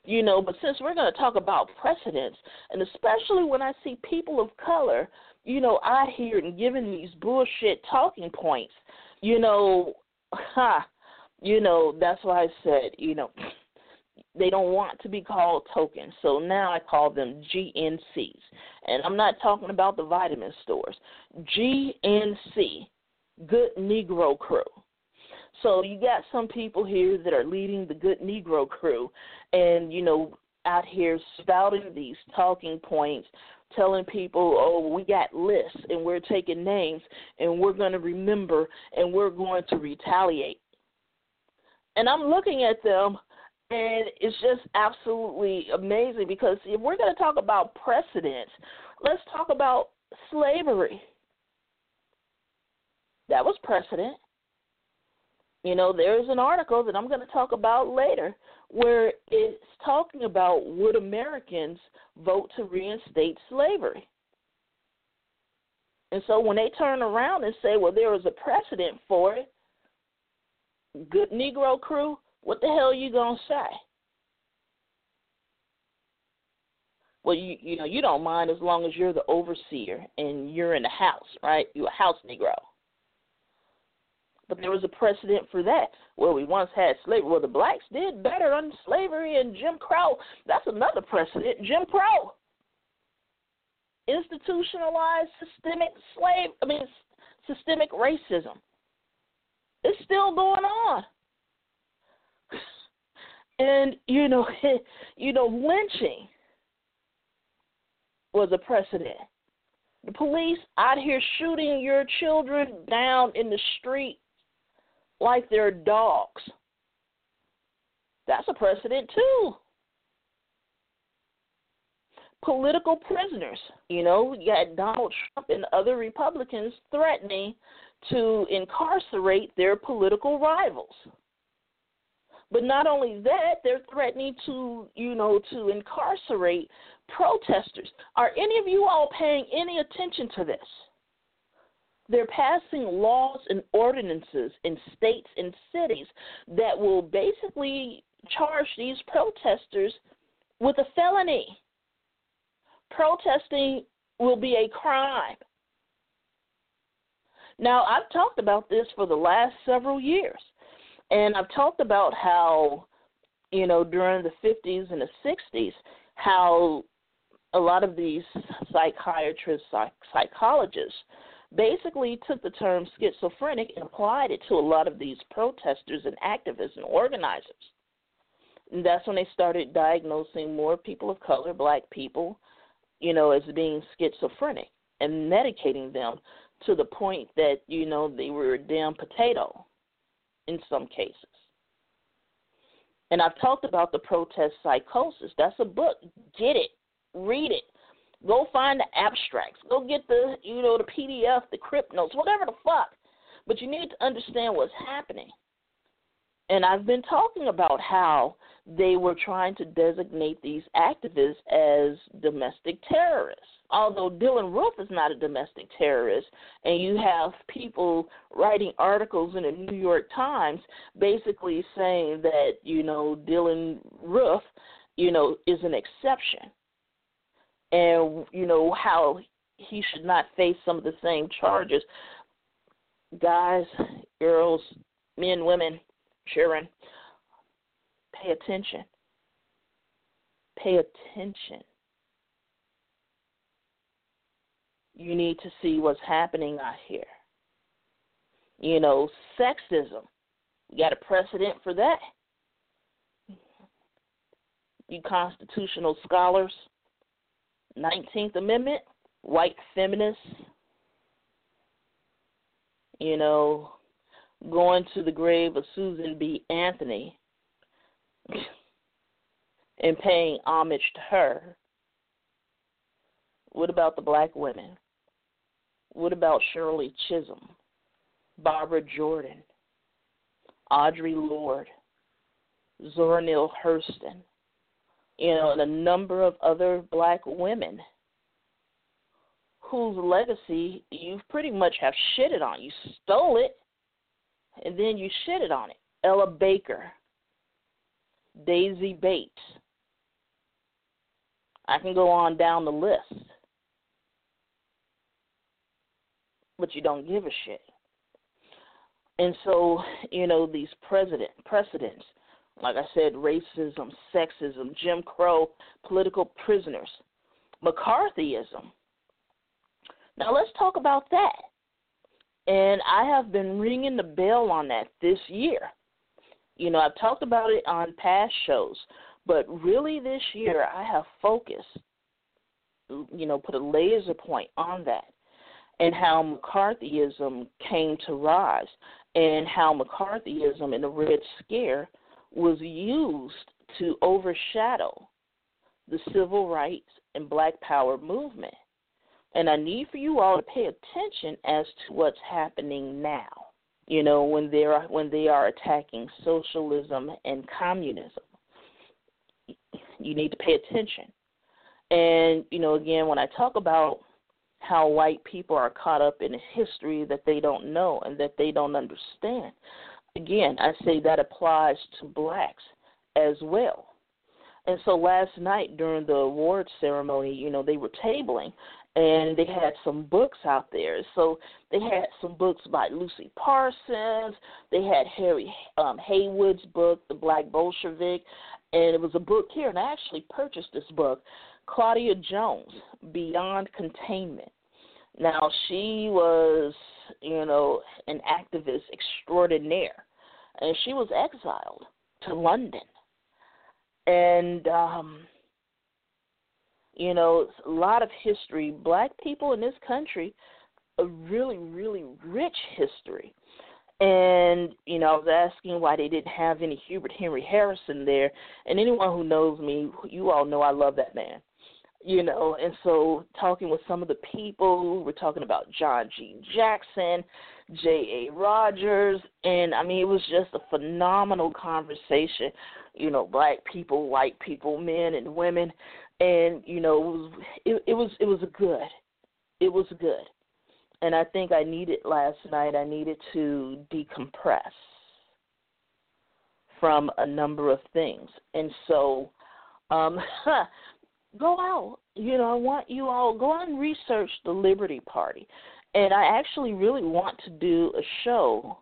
You know, but since we're going to talk about precedents, and especially when I see people of color, you know, I hear and giving these bullshit talking points, you know, [laughs] ha, you know, that's why I said, you know, they don't want to be called tokens. So now I call them GNCs. And I'm not talking about the vitamin stores. GNC, Good Negro Crew. So you got some people here that are leading the good Negro crew, and you know out here spouting these talking points, telling people, "Oh, we got lists and we're taking names and we're going to remember and we're going to retaliate." And I'm looking at them and it's just absolutely amazing because if we're going to talk about precedents, let's talk about slavery. That was precedent. You know, there's an article that I'm going to talk about later where it's talking about would Americans vote to reinstate slavery. And so when they turn around and say, well, there was a precedent for it, good Negro crew, what the hell are you to say? Well, you you know you don't mind as long as you're the overseer and you're in the house, right? You're a house Negro. But there was a precedent for that. Well, we once had slavery. Well, the blacks did better under slavery and Jim Crow. That's another precedent. Jim Crow. Institutionalized systemic slave, I mean, systemic racism. It's still going on. And, you know, [laughs] you know, lynching was a precedent. The police out here shooting your children down in the street like they're dogs. That's a precedent, too. Political prisoners. You know, you got Donald Trump and other Republicans threatening to incarcerate their political rivals. But not only that, they're threatening to, you know, to incarcerate protesters. Are any of you all paying any attention to this? They're passing laws and ordinances in states and cities that will basically charge these protesters with a felony. Protesting will be a crime. Now, I've talked about this for the last several years, and I've talked about how, you know, during the 50s and the 60s, how a lot of these psychiatrists, psych- psychologists, basically took the term schizophrenic and applied it to a lot of these protesters and activists and organizers. And that's when they started diagnosing more people of color, black people, you know, as being schizophrenic and medicating them to the point that, you know, they were a damn potato in some cases. And I've talked about the protest psychosis. That's a book. Get it. Read it. Go find the abstracts. Go get the, you know, the PDF, the crypt notes, whatever the fuck. But you need to understand what's happening. And I've been talking about how they were trying to designate these activists as domestic terrorists. Although Dylann Roof is not a domestic terrorist, and you have people writing articles in the New York Times basically saying that, you know, Dylann Roof, you know, is an exception and you know how he should not face some of the same charges. Guys, girls, men, women, children, pay attention. Pay attention. You need to see what's happening out here. You know, sexism. You got a precedent for that. You constitutional scholars 19th Amendment, white feminists, you know, going to the grave of Susan B. Anthony and paying homage to her. What about the black women? What about Shirley Chisholm, Barbara Jordan, Audre Lorde, Zora Neale Hurston, you know, and a number of other black women whose legacy you pretty much have shitted on. You stole it, and then you shitted on it. Ella Baker, Daisy Bates. I can go on down the list. But you don't give a shit. And so, you know, these president precedents like I said, racism, sexism, Jim Crow, political prisoners, McCarthyism. Now let's talk about that. And I have been ringing the bell on that this year. You know, I've talked about it on past shows, but really this year I have focused, you know, put a laser point on that and how McCarthyism came to rise and how McCarthyism and the Red Scare – was used to overshadow the civil rights and black power movement. And I need for you all to pay attention as to what's happening now. You know, when they are when they are attacking socialism and communism. You need to pay attention. And, you know, again, when I talk about how white people are caught up in a history that they don't know and that they don't understand again, I say that applies to blacks as well. And so last night during the award ceremony, you know, they were tabling and they had some books out there. So they had some books by Lucy Parsons. They had Harry um, Haywood's book, The Black Bolshevik, and it was a book here. And I actually purchased this book, Claudia Jones, Beyond Containment. Now she was, you know, an activist extraordinaire, and she was exiled to London. And um, you know, a lot of history. Black people in this country, a really, really rich history. And, you know, I was asking why they didn't have any Hubert Henry Harrison there. And anyone who knows me, you all know I love that man you know, and so talking with some of the people, we're talking about John G. Jackson, J.A. Rogers, and I mean it was just a phenomenal conversation. You know, black people, white people, men and women, and you know it was it, it was it was good, it was good, and I think I needed last night. I needed to decompress from a number of things, and so um, [laughs] go out. You know, I want you all go out and research the Liberty Party. And I actually really want to do a show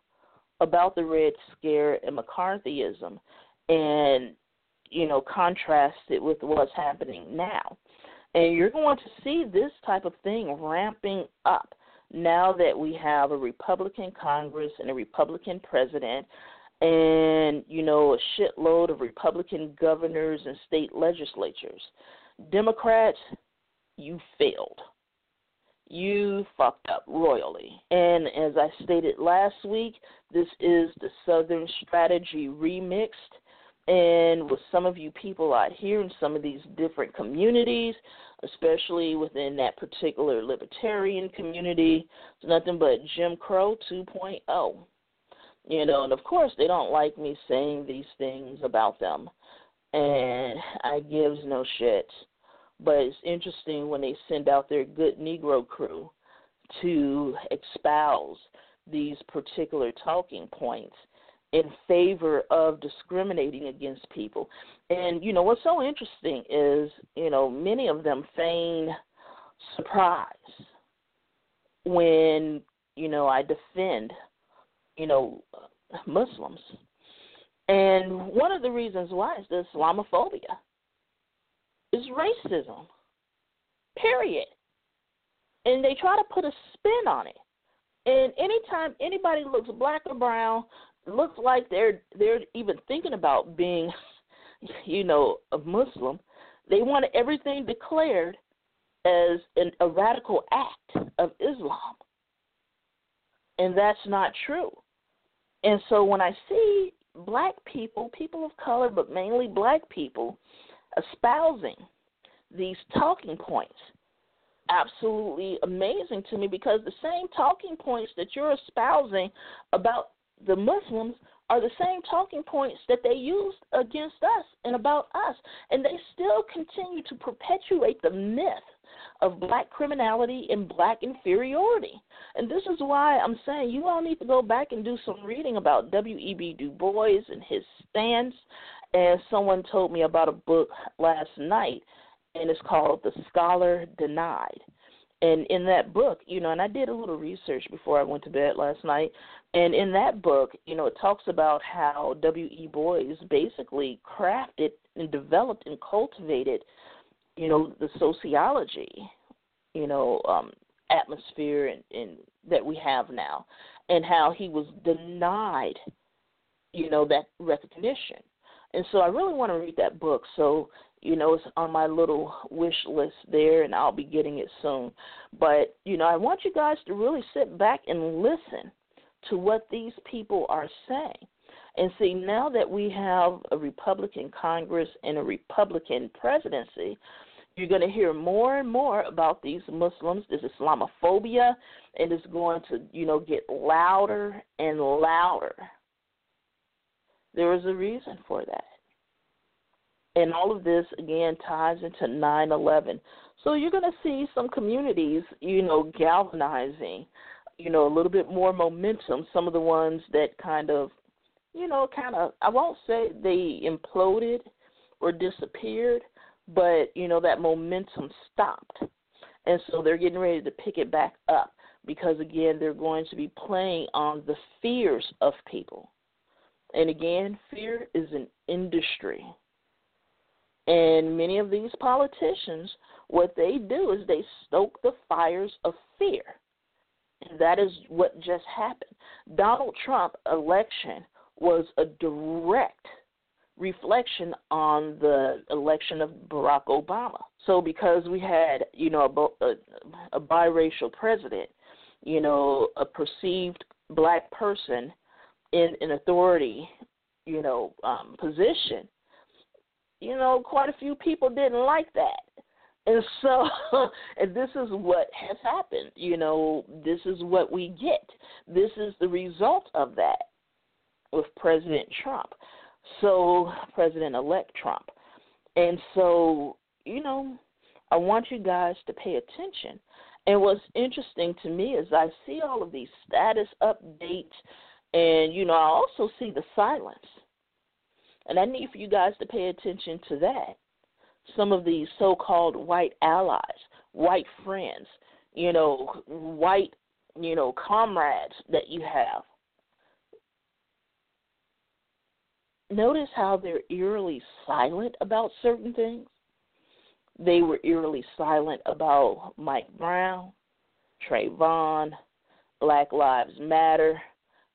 about the Red Scare and McCarthyism and, you know, contrast it with what's happening now. And you're going to see this type of thing ramping up now that we have a Republican Congress and a Republican president and, you know, a shitload of Republican governors and state legislatures. Democrats, you failed. You fucked up royally. And as I stated last week, this is the Southern Strategy remixed. And with some of you people out here in some of these different communities, especially within that particular libertarian community, it's nothing but Jim Crow 2.0. You know, and of course they don't like me saying these things about them. And I gives no shit. But it's interesting when they send out their good Negro crew to espouse these particular talking points in favor of discriminating against people. And you know what's so interesting is, you know, many of them feign surprise when, you know, I defend, you know, Muslims. And one of the reasons why is the Islamophobia is racism. Period. And they try to put a spin on it. And anytime anybody looks black or brown, looks like they're they're even thinking about being, [laughs] you know, a Muslim, they want everything declared as an, a radical act of Islam. And that's not true. And so when I see black people, people of color, but mainly black people, espousing these talking points absolutely amazing to me because the same talking points that you're espousing about the Muslims are the same talking points that they used against us and about us. And they still continue to perpetuate the myth of black criminality and black inferiority. And this is why I'm saying you all need to go back and do some reading about W.E.B. Du Bois and his stance and someone told me about a book last night, and it's called The Scholar Denied. And in that book, you know, and I did a little research before I went to bed last night, and in that book, you know, it talks about how W.E. Boys basically crafted and developed and cultivated, you know, the sociology, you know, um, atmosphere and, and that we have now, and how he was denied, you know, that recognition. And so I really want to read that book. So, you know, it's on my little wish list there, and I'll be getting it soon. But, you know, I want you guys to really sit back and listen to what these people are saying. And see, now that we have a Republican Congress and a Republican presidency, you're going to hear more and more about these Muslims, this Islamophobia, and it's going to, you know, get louder and louder. There is a reason for that. And all of this, again, ties into 9 11. So you're going to see some communities, you know, galvanizing, you know, a little bit more momentum. Some of the ones that kind of, you know, kind of, I won't say they imploded or disappeared, but, you know, that momentum stopped. And so they're getting ready to pick it back up because, again, they're going to be playing on the fears of people. And again, fear is an industry. And many of these politicians, what they do is they stoke the fires of fear. And that is what just happened. Donald Trump election was a direct reflection on the election of Barack Obama. So because we had, you know, a, a, a biracial president, you know, a perceived black person in an authority, you know, um, position, you know, quite a few people didn't like that. And so, [laughs] and this is what has happened. You know, this is what we get. This is the result of that with President Trump. So, President elect Trump. And so, you know, I want you guys to pay attention. And what's interesting to me is I see all of these status updates, and, you know, I also see the silence. And I need for you guys to pay attention to that. Some of these so called white allies, white friends, you know, white, you know, comrades that you have. Notice how they're eerily silent about certain things. They were eerily silent about Mike Brown, Trayvon, Black Lives Matter.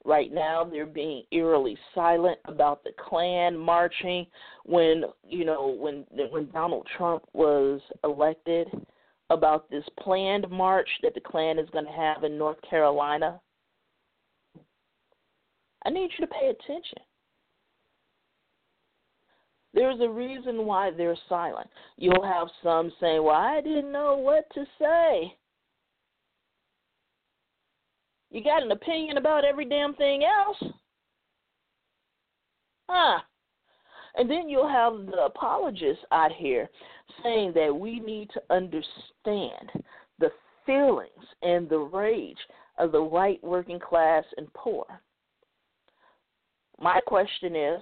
Right now, they're being eerily silent about the Klan marching. When you know when when Donald Trump was elected, about this planned march that the Klan is going to have in North Carolina. I need you to pay attention. There's a reason why they're silent. You'll have some saying, Well, I didn't know what to say. You got an opinion about every damn thing else? Huh. And then you'll have the apologists out here saying that we need to understand the feelings and the rage of the white working class and poor. My question is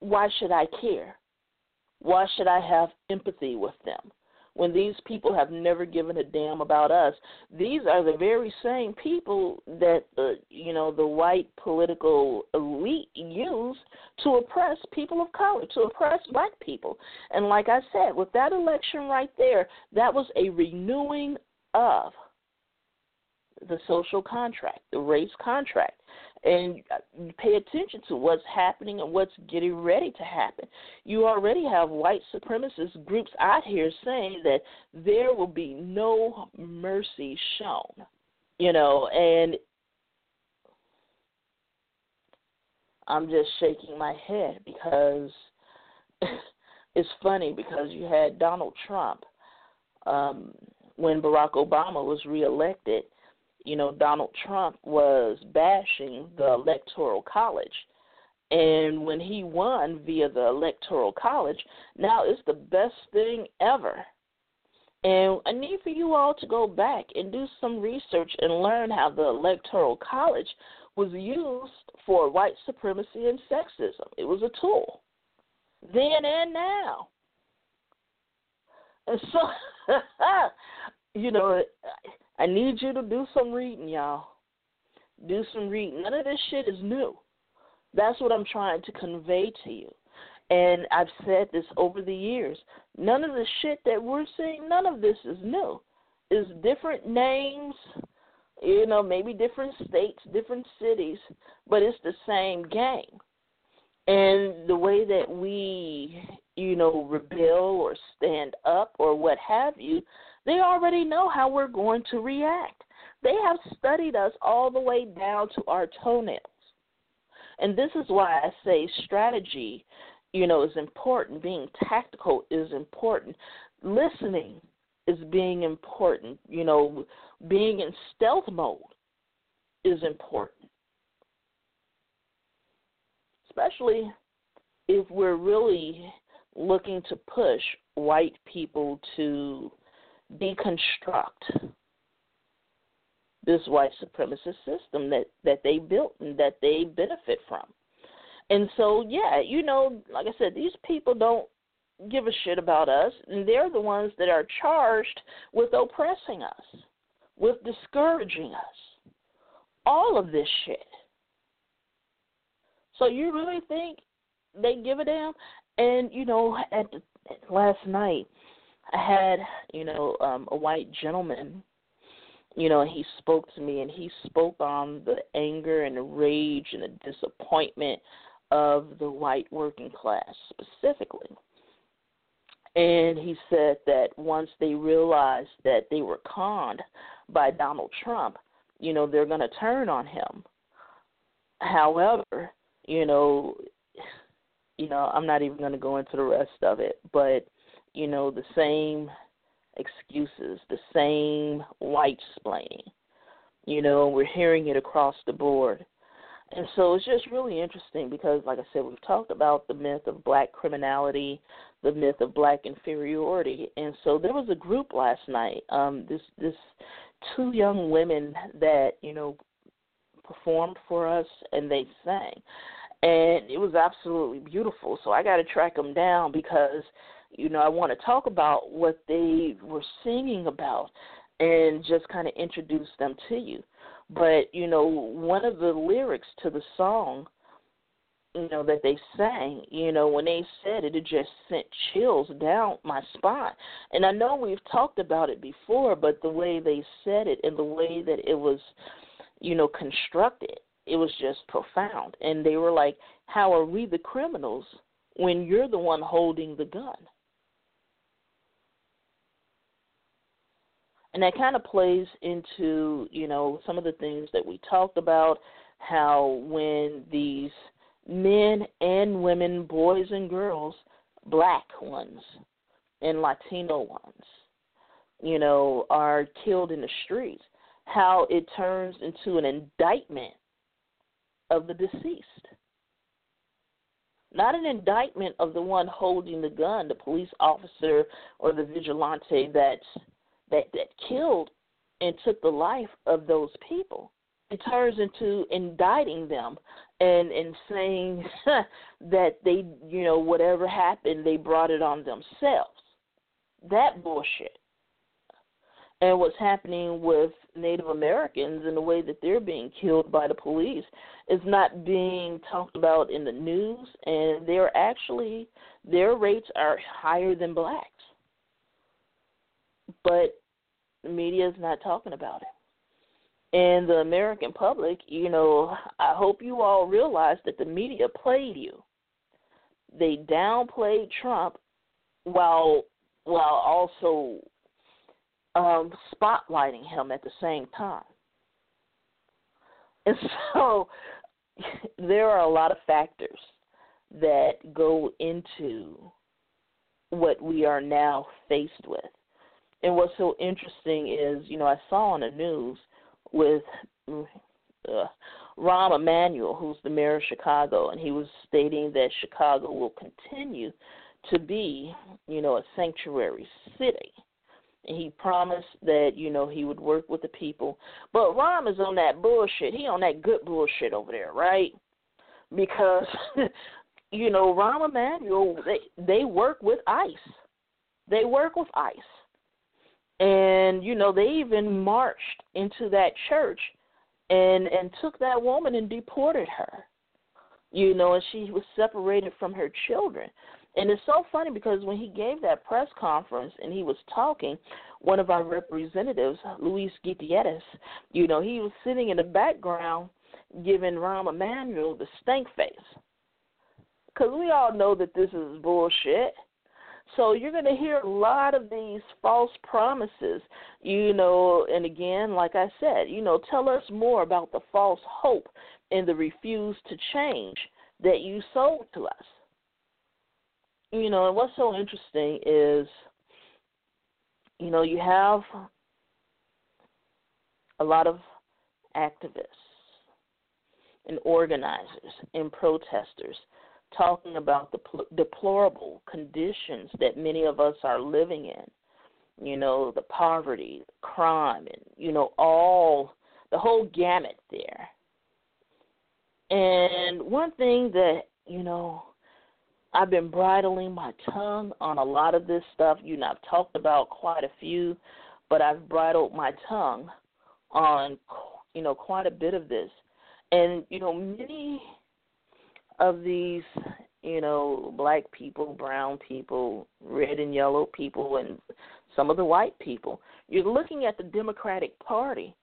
why should I care? Why should I have empathy with them? When these people have never given a damn about us, these are the very same people that uh, you know the white political elite use to oppress people of color, to oppress black people. And like I said, with that election right there, that was a renewing of the social contract, the race contract and pay attention to what's happening and what's getting ready to happen. You already have white supremacist groups out here saying that there will be no mercy shown, you know, and I'm just shaking my head because [laughs] it's funny because you had Donald Trump um, when Barack Obama was reelected you know, Donald Trump was bashing the Electoral College. And when he won via the Electoral College, now it's the best thing ever. And I need for you all to go back and do some research and learn how the Electoral College was used for white supremacy and sexism. It was a tool then and now. And so, [laughs] you know, I need you to do some reading, y'all. Do some reading. None of this shit is new. That's what I'm trying to convey to you. And I've said this over the years. None of the shit that we're seeing, none of this is new. It's different names, you know, maybe different states, different cities, but it's the same game. And the way that we, you know, rebel or stand up or what have you, they already know how we're going to react. They have studied us all the way down to our toenails. And this is why I say strategy, you know, is important. Being tactical is important. Listening is being important. You know, being in stealth mode is important. Especially if we're really looking to push white people to deconstruct this white supremacist system that that they built and that they benefit from. And so, yeah, you know, like I said, these people don't give a shit about us, and they're the ones that are charged with oppressing us, with discouraging us. All of this shit. So you really think they give a damn? And you know, at, the, at last night, I had, you know, um, a white gentleman, you know, and he spoke to me and he spoke on the anger and the rage and the disappointment of the white working class specifically. And he said that once they realized that they were conned by Donald Trump, you know, they're going to turn on him. However, you know, you know, I'm not even going to go into the rest of it, but you know, the same excuses, the same white splaining. You know, we're hearing it across the board. And so it's just really interesting because, like I said, we've talked about the myth of black criminality, the myth of black inferiority, and so there was a group last night. Um, this this two young women that you know performed for us, and they sang, and it was absolutely beautiful. So I got to track them down because you know I want to talk about what they were singing about and just kind of introduce them to you. But you know, one of the lyrics to the song, you know, that they sang, you know, when they said it, it just sent chills down my spine. And I know we've talked about it before, but the way they said it and the way that it was, you know, constructed, it was just profound. And they were like, "How are we the criminals when you're the one holding the gun?" And that kind of plays into you know some of the things that we talked about how when these men and women boys and girls black ones and latino ones you know are killed in the streets how it turns into an indictment of the deceased. Not an indictment of the one holding the gun the police officer or the vigilante that's that that killed and took the life of those people. It turns into indicting them and and saying [laughs] that they you know whatever happened they brought it on themselves. That bullshit. And what's happening with Native Americans and the way that they're being killed by the police is not being talked about in the news, and they're actually their rates are higher than blacks. But the media is not talking about it. And the American public, you know, I hope you all realize that the media played you. They downplayed Trump while while also um, spotlighting him at the same time. And [laughs] so there are a lot of factors that go into what we are now faced with. And what's so interesting is, you know, I saw on the news with uh, Rahm Emanuel, who's the mayor of Chicago, and he was stating that Chicago will continue to be, you know, a sanctuary city. And he promised that, you know, he would work with the people. But Rahm is on that bullshit. He on that good bullshit over there, right? Because, [laughs] you know, Rahm Emanuel, they they work with ICE. They work with ICE and you know they even marched into that church and and took that woman and deported her you know and she was separated from her children. And it's so funny because when he gave that press conference and he was talking one of our representatives luis gutierrez you know he was sitting in the background giving Rahm Emanuel the stink face. Because we all know that this is bullshit so you're going to hear a lot of these false promises, you know, and again, like I said, you know, tell us more about the false hope and the refuse to change that you sold to us. You know, and what's so interesting is, you know, you have a lot of activists and organizers and protesters talking about the pl- deplorable conditions that many of us are living in. You know, the poverty, crime, and, you know, all the whole gamut there. And one thing that, you know, I've been bridling my tongue on a lot of this stuff. You know, I've talked about quite a few, but I've bridled my tongue on, you know, quite a bit of this. And, you know, many of these, you know, black people, brown people, red and yellow people, and some of the white people. You're looking at the Democratic Party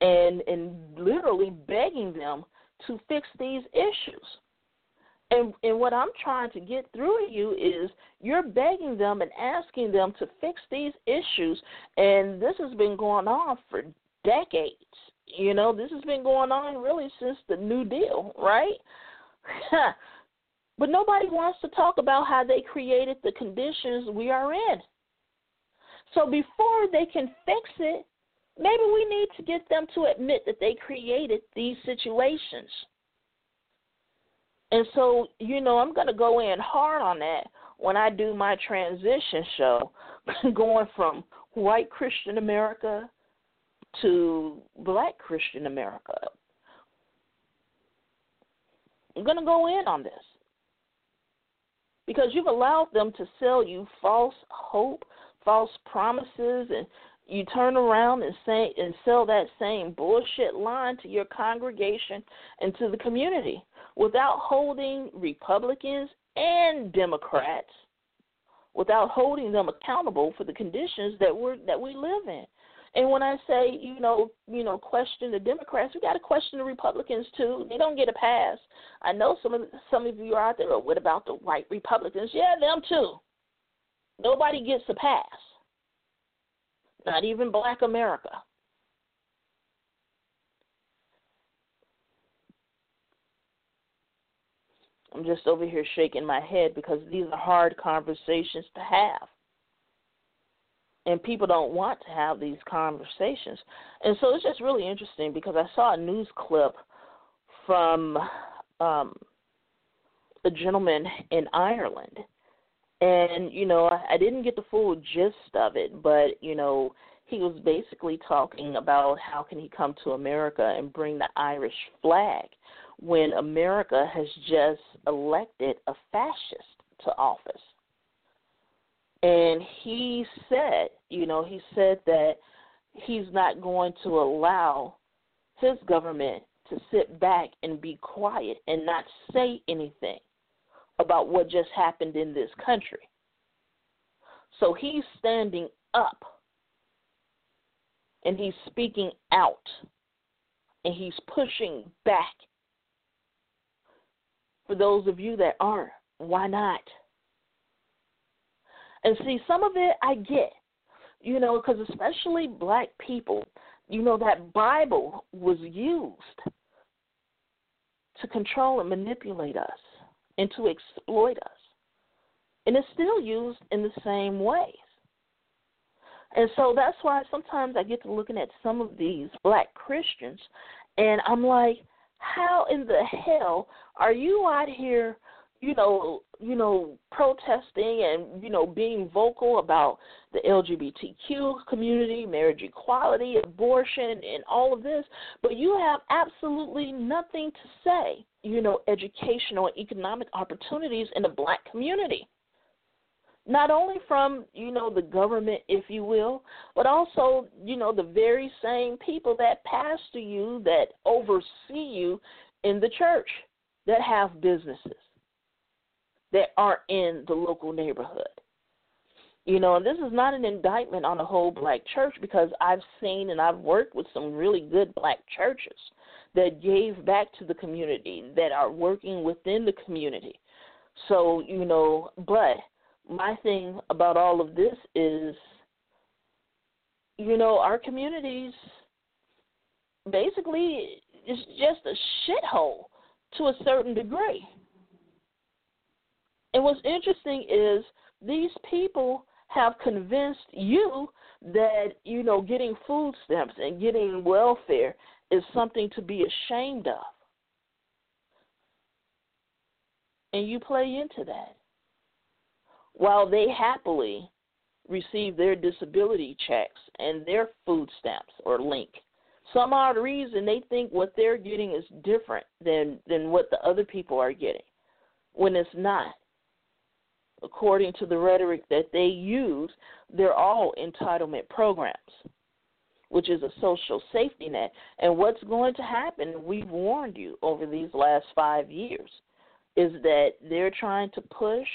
and and literally begging them to fix these issues. And and what I'm trying to get through to you is you're begging them and asking them to fix these issues and this has been going on for decades. You know, this has been going on really since the New Deal, right? [laughs] but nobody wants to talk about how they created the conditions we are in. So before they can fix it, maybe we need to get them to admit that they created these situations. And so, you know, I'm going to go in hard on that when I do my transition show, [laughs] going from white Christian America to black Christian America. I'm going to go in on this because you've allowed them to sell you false hope, false promises, and you turn around and say and sell that same bullshit line to your congregation and to the community without holding Republicans and Democrats without holding them accountable for the conditions that we're that we live in. And when I say, you know, you know, question the Democrats, we got to question the Republicans too. They don't get a pass. I know some of some of you are out there. Oh, what about the white Republicans? Yeah, them too. Nobody gets a pass. Not even Black America. I'm just over here shaking my head because these are hard conversations to have and people don't want to have these conversations. And so it's just really interesting because I saw a news clip from um, a gentleman in Ireland. And, you know, I, I didn't get the full gist of it, but, you know, he was basically talking about how can he come to America and bring the Irish flag when America has just elected a fascist to office. And he said, you know, he said that he's not going to allow his government to sit back and be quiet and not say anything about what just happened in this country. So he's standing up and he's speaking out and he's pushing back. For those of you that aren't, why not? And see, some of it I get, you know, because especially black people, you know, that Bible was used to control and manipulate us and to exploit us. And it's still used in the same ways. And so that's why sometimes I get to looking at some of these black Christians and I'm like, how in the hell are you out here you know, you know, protesting and you know being vocal about the LGBTQ community, marriage equality, abortion, and all of this, but you have absolutely nothing to say, you know, educational and economic opportunities in the black community. Not only from, you know, the government, if you will, but also, you know, the very same people that pastor you, that oversee you in the church, that have businesses that aren't in the local neighborhood. You know, and this is not an indictment on the whole black church because I've seen and I've worked with some really good black churches that gave back to the community, that are working within the community. So, you know, but my thing about all of this is, you know, our communities basically is just a shithole to a certain degree. And what's interesting is these people have convinced you that, you know, getting food stamps and getting welfare is something to be ashamed of. And you play into that. While they happily receive their disability checks and their food stamps or link. Some odd reason they think what they're getting is different than than what the other people are getting when it's not according to the rhetoric that they use, they're all entitlement programs, which is a social safety net. And what's going to happen, we've warned you over these last five years, is that they're trying to push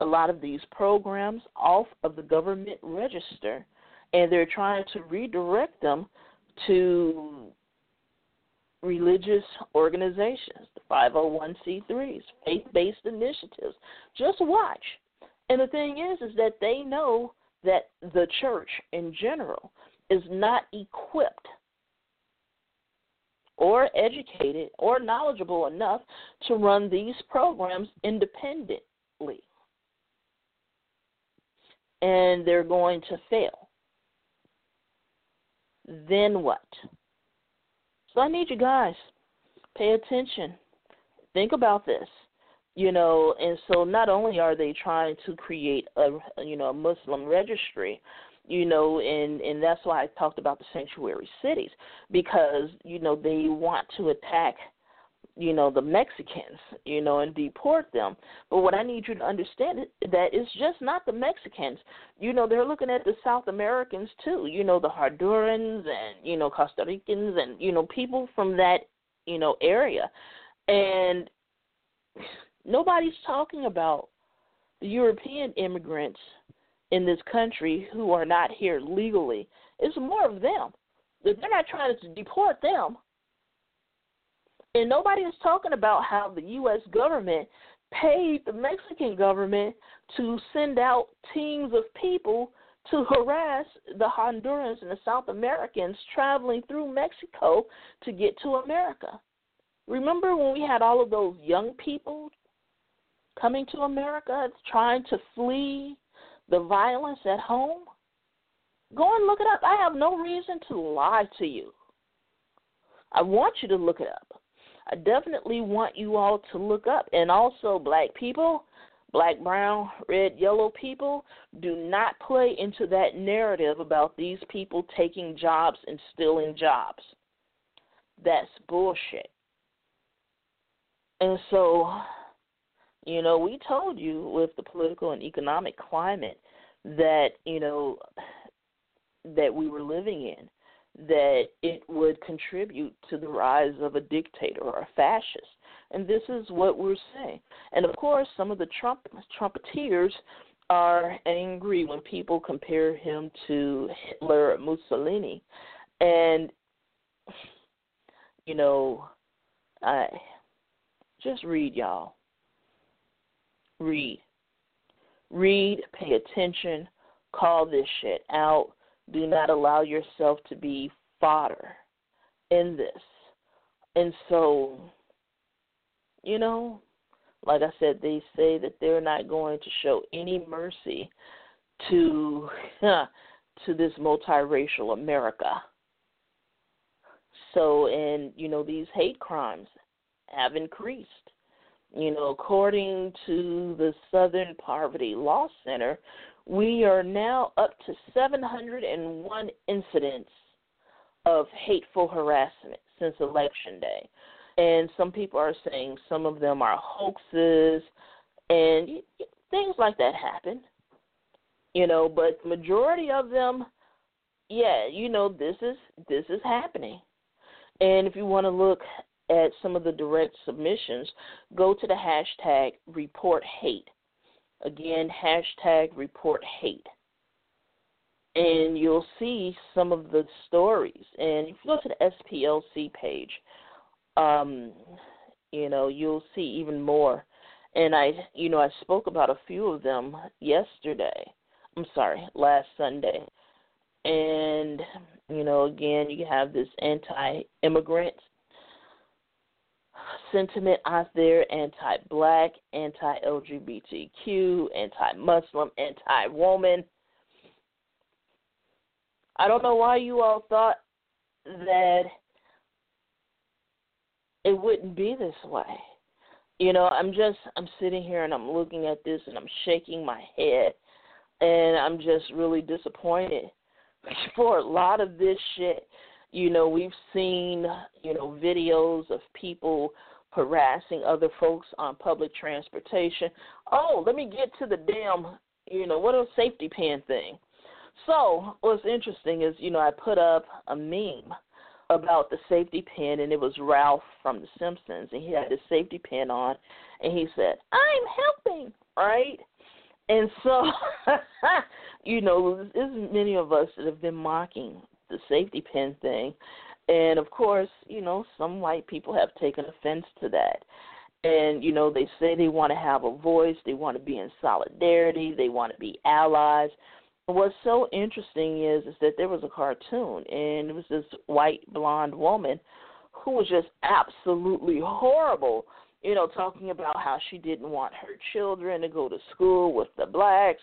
a lot of these programs off of the government register and they're trying to redirect them to religious organizations, the 501c3s, faith based initiatives. Just watch. And the thing is, is that they know that the church in general is not equipped or educated or knowledgeable enough to run these programs independently. And they're going to fail. then what? So I need you guys pay attention. Think about this. You know, and so not only are they trying to create a you know a Muslim registry, you know, and and that's why I talked about the sanctuary cities because you know they want to attack you know the Mexicans, you know, and deport them. But what I need you to understand is that it's just not the Mexicans. You know, they're looking at the South Americans too. You know, the Hondurans and you know Costa Ricans and you know people from that you know area, and nobody's talking about the European immigrants in this country who are not here legally. It's more of them. They're not trying to deport them. And nobody is talking about how the U.S. government paid the Mexican government to send out teams of people to harass the Hondurans and the South Americans traveling through Mexico to get to America. Remember when we had all of those young people coming to America trying to flee the violence at home? Go and look it up. I have no reason to lie to you. I want you to look it up. I definitely want you all to look up. And also, black people, black, brown, red, yellow people, do not play into that narrative about these people taking jobs and stealing jobs. That's bullshit. And so, you know, we told you with the political and economic climate that, you know, that we were living in that it would contribute to the rise of a dictator or a fascist. And this is what we're saying. And of course, some of the Trump trumpeteers are angry when people compare him to Hitler or Mussolini. And you know, I just read y'all. Read. Read, pay attention, call this shit out do not allow yourself to be fodder in this. And so, you know, like I said, they say that they're not going to show any mercy to [laughs] to this multiracial America. So, and you know, these hate crimes have increased. You know, according to the Southern Poverty Law Center, we are now up to 701 incidents of hateful harassment since Election Day. And some people are saying some of them are hoaxes and things like that happen. You know, but majority of them yeah, you know this is this is happening. And if you want to look at some of the direct submissions, go to the hashtag report hate Again, hashtag report hate. And you'll see some of the stories. And if you go to the SPLC page, um, you know, you'll see even more. And I, you know, I spoke about a few of them yesterday. I'm sorry, last Sunday. And, you know, again, you have this anti immigrant sentiment out there anti black, anti LGBTQ, anti Muslim, anti woman. I don't know why you all thought that it wouldn't be this way. You know, I'm just I'm sitting here and I'm looking at this and I'm shaking my head and I'm just really disappointed [laughs] for a lot of this shit you know, we've seen, you know, videos of people harassing other folks on public transportation. Oh, let me get to the damn, you know, what a safety pin thing. So, what's interesting is, you know, I put up a meme about the safety pin, and it was Ralph from The Simpsons, and he had his safety pin on, and he said, I'm helping, right? And so, [laughs] you know, there's many of us that have been mocking the safety pin thing. And of course, you know, some white people have taken offense to that. And, you know, they say they want to have a voice, they want to be in solidarity, they want to be allies. What's so interesting is is that there was a cartoon and it was this white blonde woman who was just absolutely horrible, you know, talking about how she didn't want her children to go to school with the blacks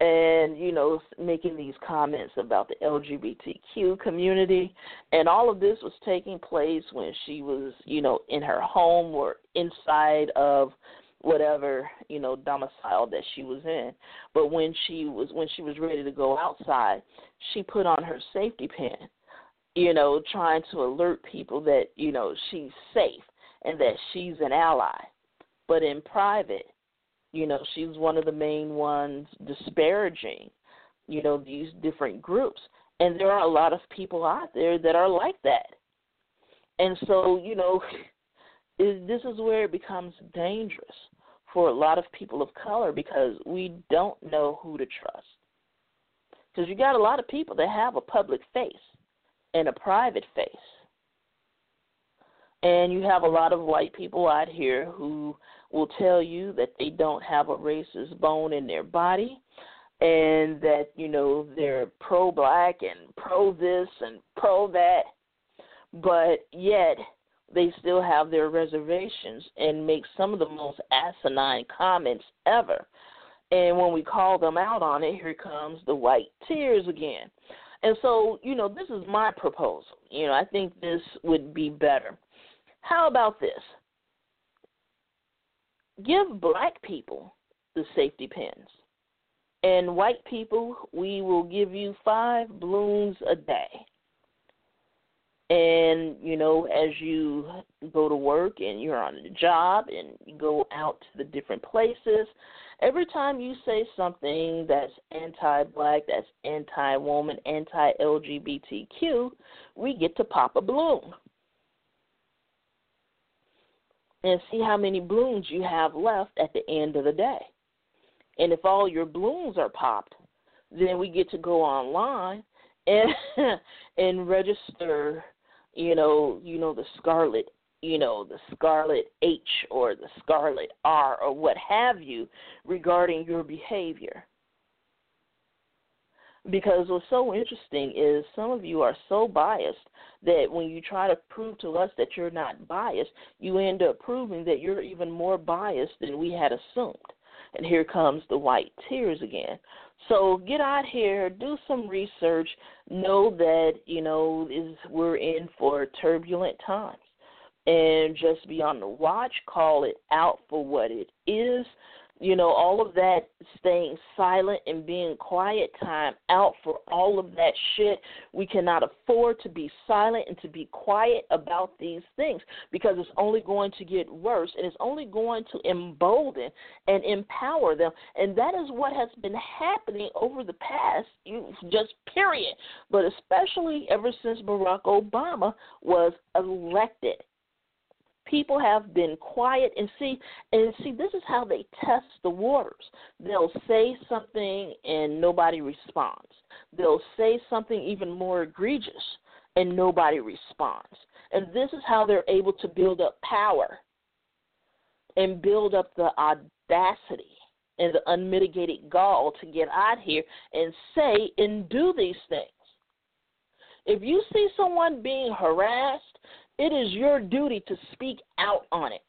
and you know making these comments about the LGBTQ community. And all of this was taking place when she was you know in her home or inside of whatever you know domicile that she was in. But when she was when she was ready to go outside she put on her safety pin you know trying to alert people that you know she's safe and that she's an ally. But in private you know, she's one of the main ones disparaging, you know, these different groups. And there are a lot of people out there that are like that. And so, you know, [laughs] this is where it becomes dangerous for a lot of people of color because we don't know who to trust. Because you got a lot of people that have a public face and a private face. And you have a lot of white people out here who will tell you that they don't have a racist bone in their body and that, you know, they're pro black and pro this and pro that. But yet they still have their reservations and make some of the most asinine comments ever. And when we call them out on it, here comes the white tears again. And so, you know, this is my proposal. You know, I think this would be better. How about this? Give black people the safety pins. And white people, we will give you five blooms a day. And, you know, as you go to work and you're on the job and you go out to the different places, every time you say something that's anti black, that's anti woman, anti LGBTQ, we get to pop a balloon and see how many blooms you have left at the end of the day. And if all your blooms are popped, then we get to go online and [laughs] and register, you know, you know the scarlet, you know, the scarlet H or the scarlet R or what have you regarding your behavior. Because what's so interesting is some of you are so biased that when you try to prove to us that you're not biased, you end up proving that you're even more biased than we had assumed. And here comes the white tears again. So get out here, do some research, know that, you know, is we're in for turbulent times. And just be on the watch, call it out for what it is you know, all of that staying silent and being quiet time out for all of that shit. We cannot afford to be silent and to be quiet about these things because it's only going to get worse and it's only going to embolden and empower them. And that is what has been happening over the past, just period, but especially ever since Barack Obama was elected people have been quiet. And see and see this is how they test the waters. They'll say something and nobody responds. They'll say something even more egregious and nobody responds. And this is how they're able to build up power and build up the audacity and the unmitigated gall to get out here and say and do these things. If you see someone being harassed it is your duty to speak out on it.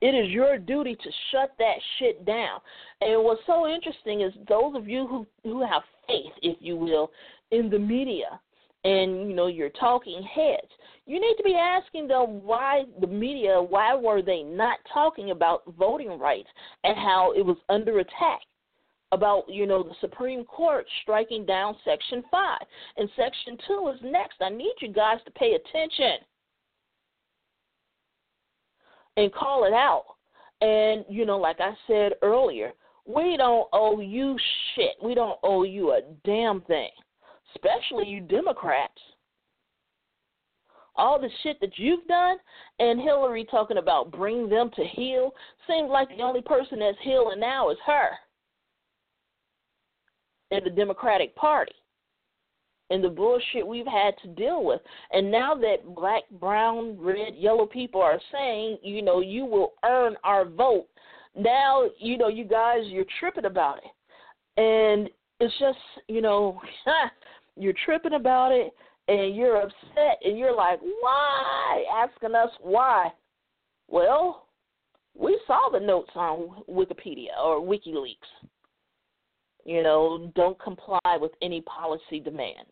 It is your duty to shut that shit down. And what's so interesting is those of you who who have faith, if you will, in the media and you know your talking heads, you need to be asking them why the media, why were they not talking about voting rights and how it was under attack? about you know the Supreme Court striking down Section Five, and Section Two is next. I need you guys to pay attention and call it out. And, you know, like I said earlier, we don't owe you shit. We don't owe you a damn thing, especially you Democrats. All the shit that you've done, and Hillary talking about bring them to heel, seems like the only person that's healing now is her in the Democratic Party and the bullshit we've had to deal with. And now that black, brown, red, yellow people are saying, you know, you will earn our vote, now, you know, you guys, you're tripping about it. And it's just, you know, [laughs] you're tripping about it and you're upset and you're like, why? Asking us why. Well, we saw the notes on Wikipedia or WikiLeaks. You know, don't comply with any policy demands.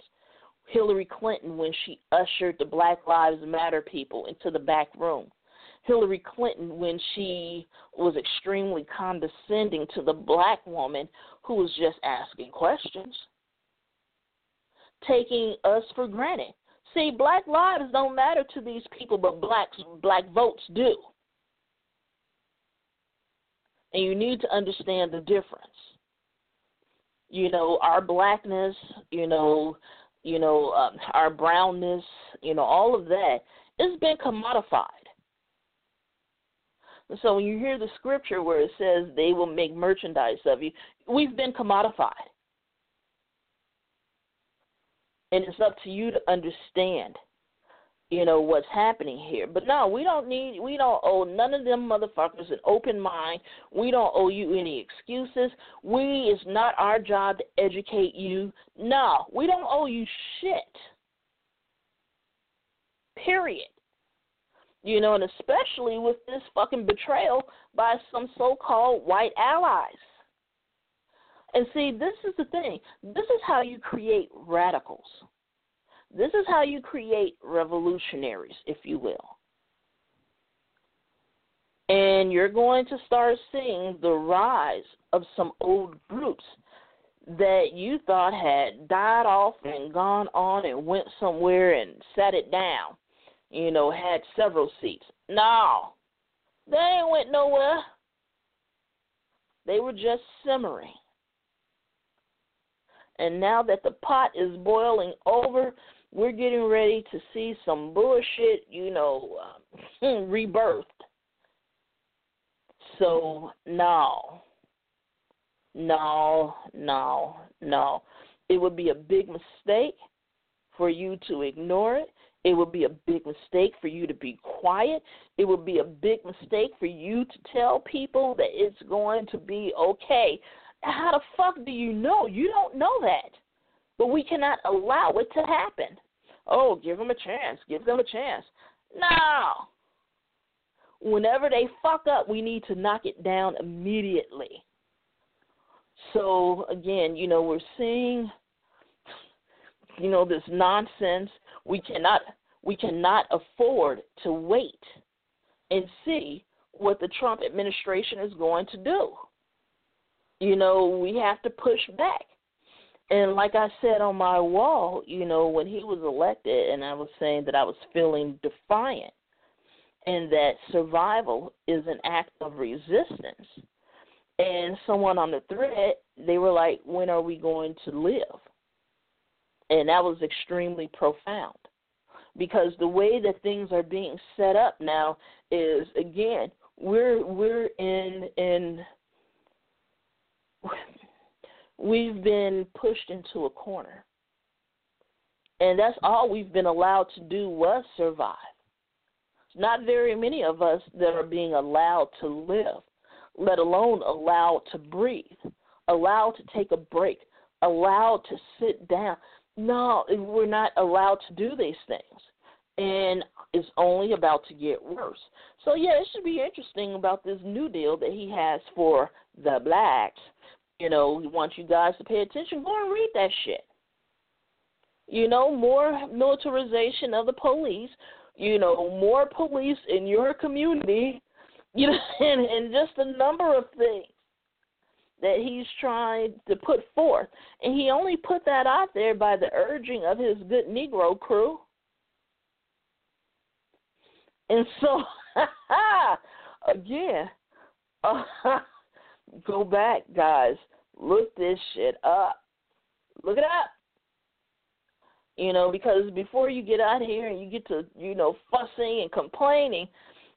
Hillary Clinton, when she ushered the Black Lives Matter people into the back room. Hillary Clinton, when she was extremely condescending to the black woman who was just asking questions, taking us for granted. See, black lives don't matter to these people, but blacks black votes do. And you need to understand the difference. You know, our blackness, you know, you know, um, our brownness, you know, all of that, it's been commodified. So when you hear the scripture where it says they will make merchandise of you, we've been commodified. And it's up to you to understand, you know, what's happening here. But no, we don't need we don't owe none of them motherfuckers an open mind. We don't owe you any excuses. We it's not our job to educate you. No, we don't owe you shit. Period. You know, and especially with this fucking betrayal by some so called white allies. And see, this is the thing. This is how you create radicals. This is how you create revolutionaries, if you will. And you're going to start seeing the rise of some old groups that you thought had died off and gone on and went somewhere and sat it down you know, had several seats. No, they ain't went nowhere. They were just simmering. And now that the pot is boiling over, we're getting ready to see some bullshit, you know, um, [laughs] rebirthed. So, no, no, no, no. It would be a big mistake for you to ignore it. It would be a big mistake for you to be quiet. It would be a big mistake for you to tell people that it's going to be okay. How the fuck do you know? You don't know that. But we cannot allow it to happen. Oh, give them a chance. Give them a chance. No. Whenever they fuck up, we need to knock it down immediately. So, again, you know, we're seeing you know this nonsense we cannot we cannot afford to wait and see what the Trump administration is going to do. You know, we have to push back. And like I said on my wall, you know, when he was elected and I was saying that I was feeling defiant and that survival is an act of resistance. And someone on the thread, they were like, when are we going to live? And that was extremely profound because the way that things are being set up now is again we're we're in in we've been pushed into a corner and that's all we've been allowed to do was survive not very many of us that are being allowed to live let alone allowed to breathe allowed to take a break allowed to sit down no, we're not allowed to do these things. And it's only about to get worse. So, yeah, it should be interesting about this new deal that he has for the blacks. You know, he wants you guys to pay attention. Go and read that shit. You know, more militarization of the police, you know, more police in your community, you know, [laughs] and, and just a number of things that he's trying to put forth. And he only put that out there by the urging of his good Negro crew. And so, [laughs] again, uh, [laughs] go back, guys. Look this shit up. Look it up. You know, because before you get out here and you get to, you know, fussing and complaining,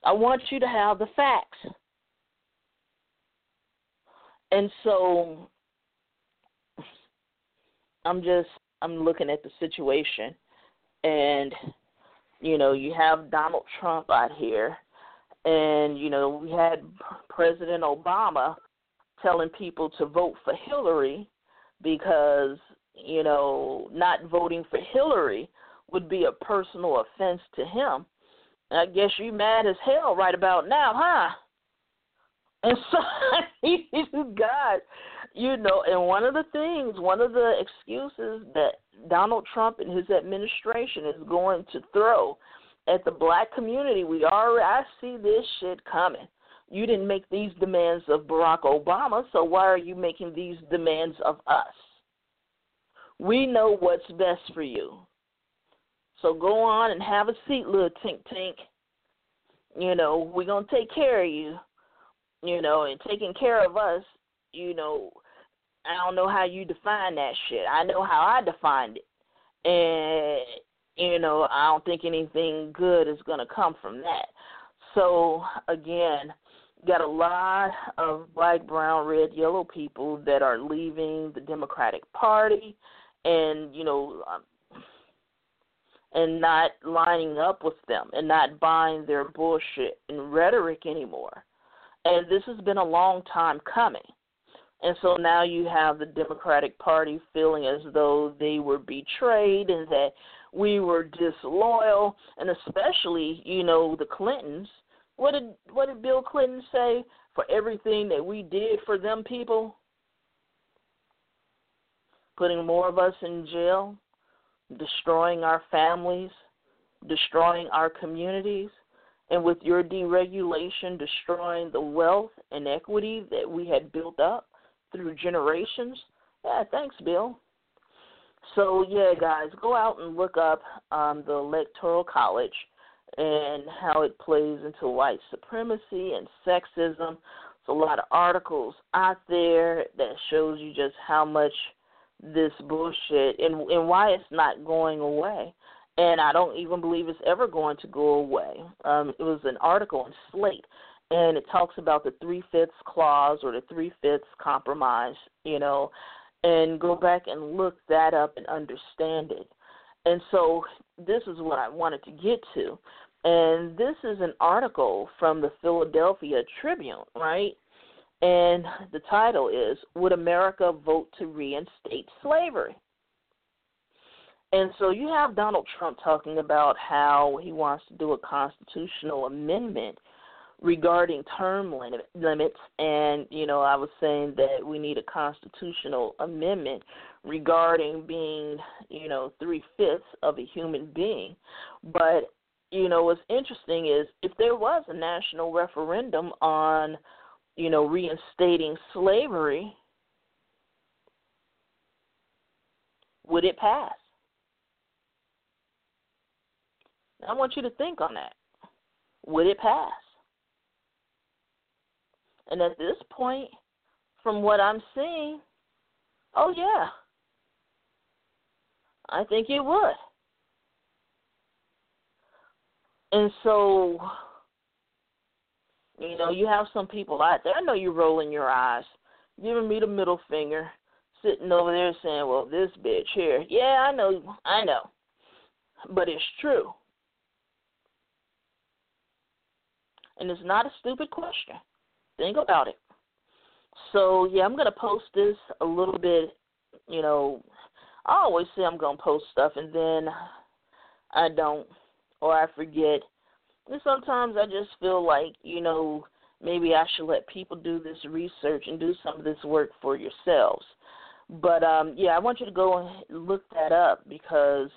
I want you to have the facts. And so I'm just I'm looking at the situation and you know, you have Donald Trump out here and you know, we had President Obama telling people to vote for Hillary because, you know, not voting for Hillary would be a personal offense to him. I guess you mad as hell right about now, huh? And so, [laughs] is God, you know, and one of the things, one of the excuses that Donald Trump and his administration is going to throw at the black community, we already I see this shit coming. You didn't make these demands of Barack Obama, so why are you making these demands of us? We know what's best for you. So go on and have a seat, little tink tink. You know, we're gonna take care of you. You know, and taking care of us, you know, I don't know how you define that shit. I know how I defined it. And you know, I don't think anything good is going to come from that. So again, got a lot of black, brown, red, yellow people that are leaving the Democratic Party, and you know, um, and not lining up with them and not buying their bullshit and rhetoric anymore. And this has been a long time coming. And so now you have the Democratic Party feeling as though they were betrayed and that we were disloyal, and especially, you know, the Clintons. What did what did Bill Clinton say for everything that we did for them people? Putting more of us in jail, destroying our families, destroying our communities, and with your deregulation, destroying the wealth and equity that we had built up through generations. Yeah, thanks, Bill. So yeah, guys, go out and look up um, the Electoral College and how it plays into white supremacy and sexism. There's a lot of articles out there that shows you just how much this bullshit and and why it's not going away. And I don't even believe it's ever going to go away. Um, it was an article in Slate, and it talks about the three fifths clause or the three fifths compromise. You know, and go back and look that up and understand it. And so this is what I wanted to get to. And this is an article from the Philadelphia Tribune, right? And the title is Would America Vote to Reinstate Slavery? And so you have Donald Trump talking about how he wants to do a constitutional amendment regarding term limit, limits, and you know, I was saying that we need a constitutional amendment regarding being, you know, three fifths of a human being. But you know, what's interesting is if there was a national referendum on, you know, reinstating slavery, would it pass? I want you to think on that. Would it pass? And at this point, from what I'm seeing, oh yeah, I think it would. And so, you know, you have some people out there. I know you're rolling your eyes, giving me the middle finger, sitting over there saying, "Well, this bitch here." Yeah, I know, I know, but it's true, and it's not a stupid question. Think about it. So yeah, I'm gonna post this a little bit. You know, I always say I'm gonna post stuff and then I don't, or I forget. And sometimes I just feel like you know maybe I should let people do this research and do some of this work for yourselves. But um yeah, I want you to go and look that up because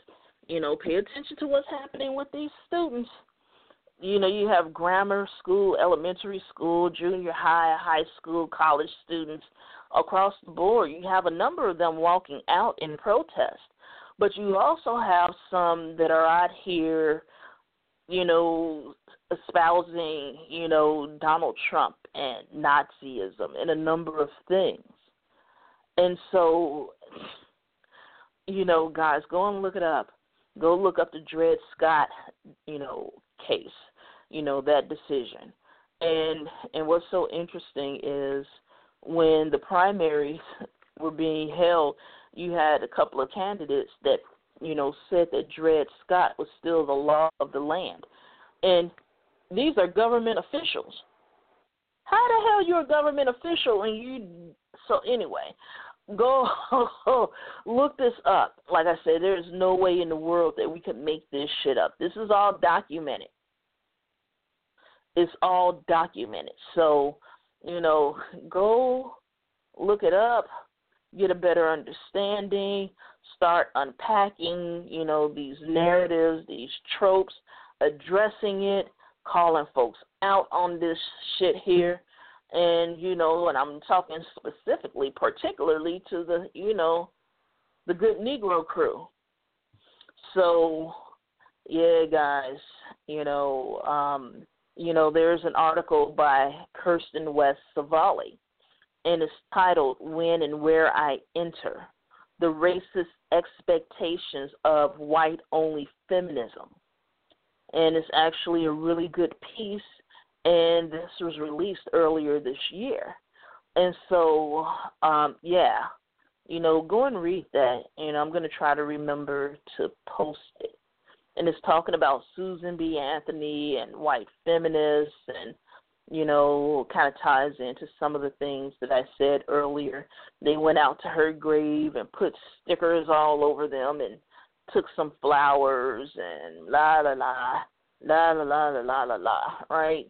you know pay attention to what's happening with these students you know, you have grammar school, elementary school, junior high, high school, college students across the board. You have a number of them walking out in protest. But you also have some that are out here, you know, espousing, you know, Donald Trump and Nazism and a number of things. And so, you know, guys, go and look it up. Go look up the Dred Scott, you know, case you know that decision and and what's so interesting is when the primaries [laughs] were being held you had a couple of candidates that you know said that Dred Scott was still the law of the land. And these are government officials. How the hell you're a government official and you so anyway go [laughs] look this up. Like i said there's no way in the world that we could make this shit up. This is all documented. It's all documented. So, you know, go look it up, get a better understanding, start unpacking, you know, these narratives, these tropes, addressing it, calling folks out on this shit here. And, you know, and I'm talking specifically, particularly to the, you know, the good Negro crew. So, yeah, guys, you know, um, you know, there's an article by Kirsten West Savali, and it's titled When and Where I Enter The Racist Expectations of White Only Feminism. And it's actually a really good piece, and this was released earlier this year. And so, um, yeah, you know, go and read that. And I'm going to try to remember to post it and it's talking about Susan B. Anthony and white feminists and you know, kind of ties into some of the things that I said earlier. They went out to her grave and put stickers all over them and took some flowers and la la la la la la la la la la right?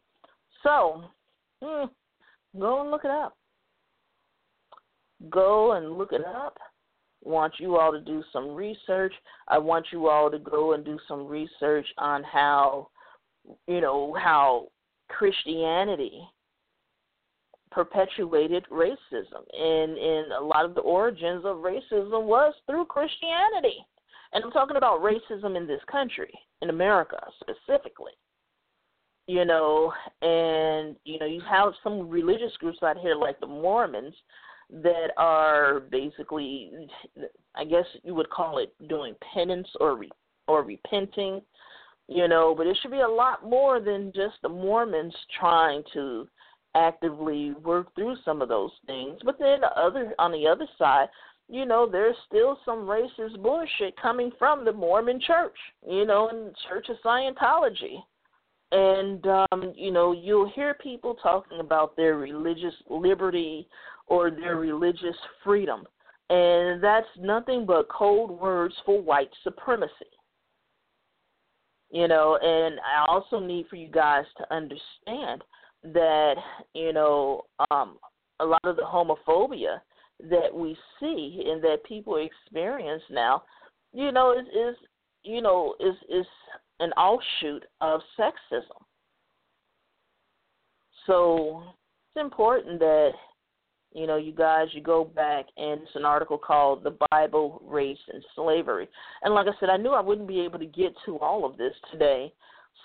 So, hmm, go and look it up. Go and look it up want you all to do some research. I want you all to go and do some research on how, you know, how Christianity perpetuated racism. And, and a lot of the origins of racism was through Christianity. And I'm talking about racism in this country, in America specifically. You know, and you know, you have some religious groups out here like the Mormons that are basically, I guess you would call it doing penance or re, or repenting, you know. But it should be a lot more than just the Mormons trying to actively work through some of those things. But then the other on the other side, you know, there's still some racist bullshit coming from the Mormon Church, you know, and Church of Scientology. And um, you know, you'll hear people talking about their religious liberty or their religious freedom. And that's nothing but code words for white supremacy. You know, and I also need for you guys to understand that, you know, um, a lot of the homophobia that we see and that people experience now, you know, is, is you know, is is an offshoot of sexism. So it's important that you know, you guys, you go back and it's an article called The Bible, Race, and Slavery. And like I said, I knew I wouldn't be able to get to all of this today.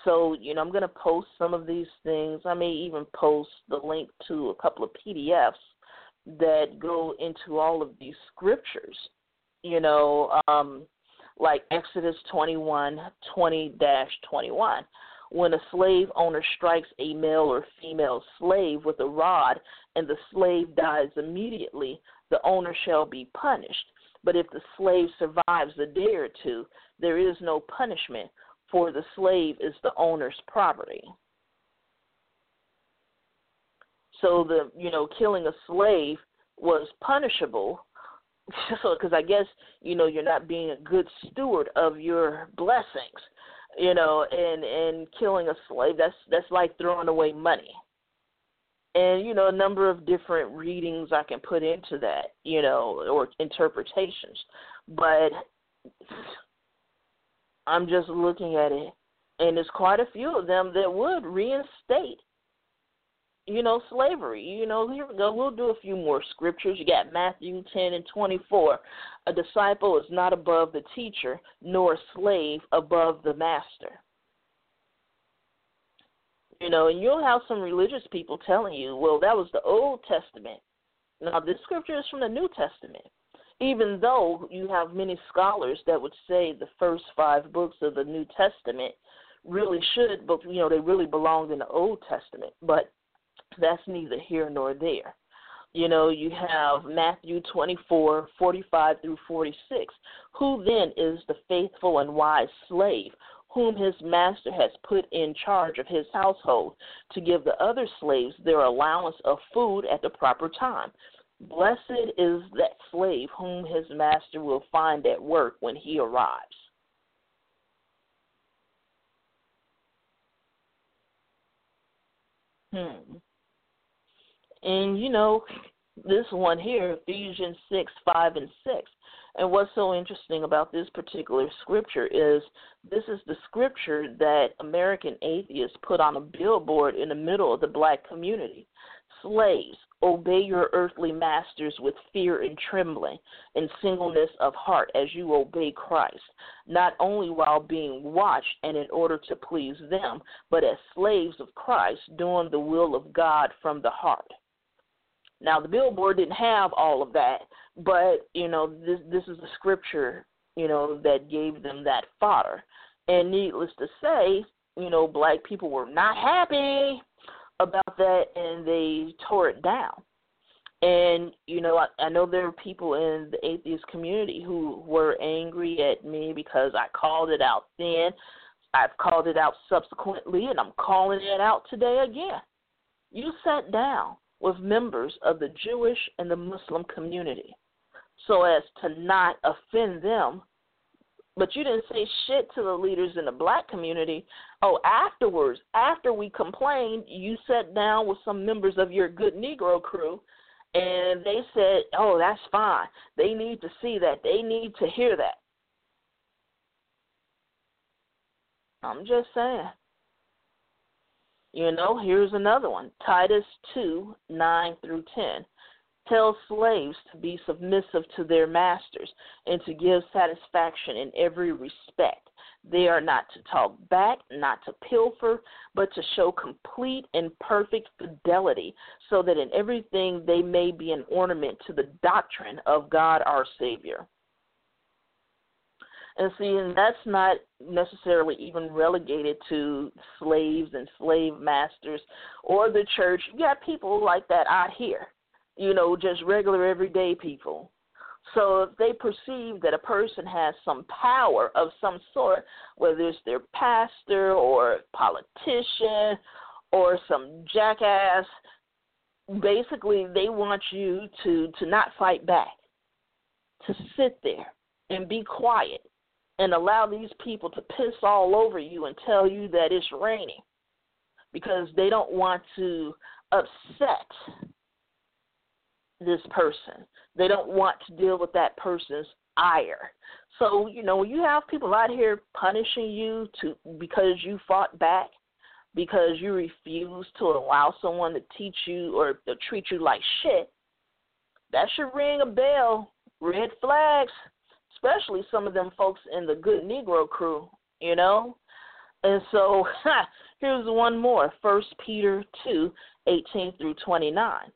So, you know, I'm going to post some of these things. I may even post the link to a couple of PDFs that go into all of these scriptures, you know, um, like Exodus 21 20 21 when a slave owner strikes a male or female slave with a rod and the slave dies immediately, the owner shall be punished. But if the slave survives a day or two, there is no punishment, for the slave is the owner's property. So the you know killing a slave was punishable [laughs] because I guess you know you're not being a good steward of your blessings you know, and and killing a slave. That's that's like throwing away money. And you know, a number of different readings I can put into that, you know, or interpretations. But I'm just looking at it, and there's quite a few of them that would reinstate you know, slavery. You know, here we go. We'll do a few more scriptures. You got Matthew 10 and 24. A disciple is not above the teacher, nor a slave above the master. You know, and you'll have some religious people telling you, well, that was the Old Testament. Now, this scripture is from the New Testament. Even though you have many scholars that would say the first five books of the New Testament really should, but you know, they really belonged in the Old Testament. But that's neither here nor there. You know, you have Matthew 24, 45 through 46. Who then is the faithful and wise slave whom his master has put in charge of his household to give the other slaves their allowance of food at the proper time? Blessed is that slave whom his master will find at work when he arrives. Hmm. And you know, this one here, Ephesians 6 5 and 6. And what's so interesting about this particular scripture is this is the scripture that American atheists put on a billboard in the middle of the black community. Slaves, obey your earthly masters with fear and trembling and singleness of heart as you obey Christ, not only while being watched and in order to please them, but as slaves of Christ, doing the will of God from the heart. Now the billboard didn't have all of that, but you know this this is the scripture you know that gave them that fodder. And needless to say, you know black people were not happy about that, and they tore it down. And you know, I, I know there are people in the atheist community who were angry at me because I called it out then. I've called it out subsequently, and I'm calling it out today again. You sat down with members of the Jewish and the Muslim community so as to not offend them. But you didn't say shit to the leaders in the black community. Oh, afterwards, after we complained, you sat down with some members of your good Negro crew and they said, oh, that's fine. They need to see that. They need to hear that. I'm just saying. You know, here's another one Titus 2 9 through 10. Tell slaves to be submissive to their masters and to give satisfaction in every respect. They are not to talk back, not to pilfer, but to show complete and perfect fidelity, so that in everything they may be an ornament to the doctrine of God our Savior. And see, and that's not necessarily even relegated to slaves and slave masters or the church. You got people like that out here, you know, just regular everyday people. So if they perceive that a person has some power of some sort, whether it's their pastor or politician or some jackass, basically they want you to to not fight back, to sit there and be quiet and allow these people to piss all over you and tell you that it's raining because they don't want to upset this person. They don't want to deal with that person's ire. So, you know, you have people out here punishing you to because you fought back, because you refuse to allow someone to teach you or to treat you like shit, that should ring a bell. Red flags especially some of them folks in the good Negro crew, you know. And so [laughs] here's one more. First Peter two, eighteen through twenty nine.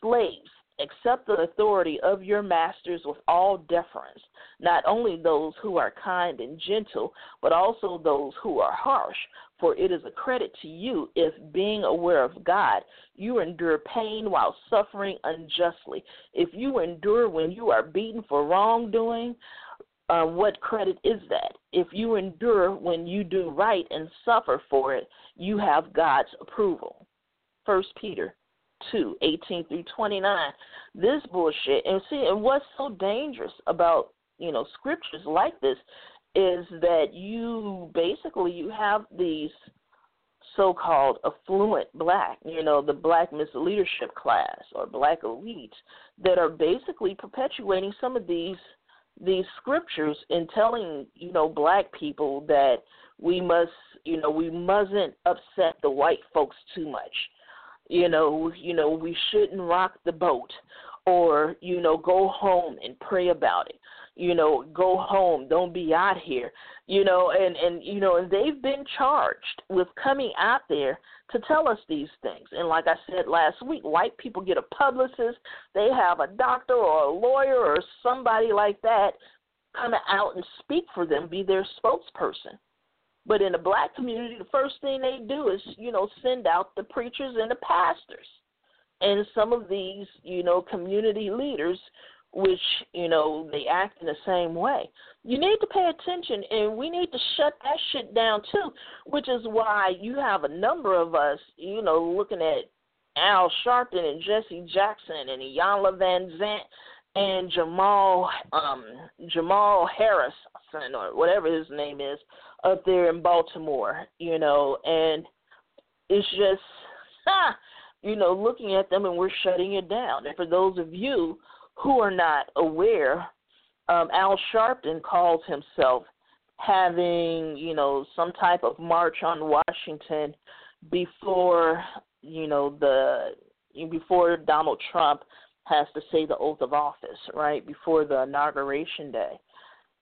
Slaves, accept the authority of your masters with all deference, not only those who are kind and gentle, but also those who are harsh. For it is a credit to you if, being aware of God, you endure pain while suffering unjustly. If you endure when you are beaten for wrongdoing, uh, what credit is that? If you endure when you do right and suffer for it, you have God's approval. First Peter two eighteen through 29. This bullshit. And see, and what's so dangerous about, you know, scriptures like this is that you basically you have these so-called affluent black, you know, the black misleadership class or black elites that are basically perpetuating some of these these scriptures in telling you know black people that we must you know we mustn't upset the white folks too much. You know you know we shouldn't rock the boat or you know go home and pray about it you know go home. Don't be out here you know and and you know and they've been charged with coming out there to tell us these things. And like i said last week white people get a publicist they have a doctor or a lawyer or somebody like that come out and speak for them be their spokesperson. But in the black community the first thing they do is you know send out the preachers and the pastors. And some of these you know community leaders which you know they act in the same way. You need to pay attention, and we need to shut that shit down too. Which is why you have a number of us, you know, looking at Al Sharpton and Jesse Jackson and Iyanla Vanzant and Jamal um Jamal Harris or whatever his name is up there in Baltimore, you know, and it's just ha, [laughs] you know, looking at them and we're shutting it down. And for those of you who are not aware, um, Al Sharpton calls himself having, you know, some type of march on Washington before, you know, the before Donald Trump has to say the oath of office, right? Before the inauguration day.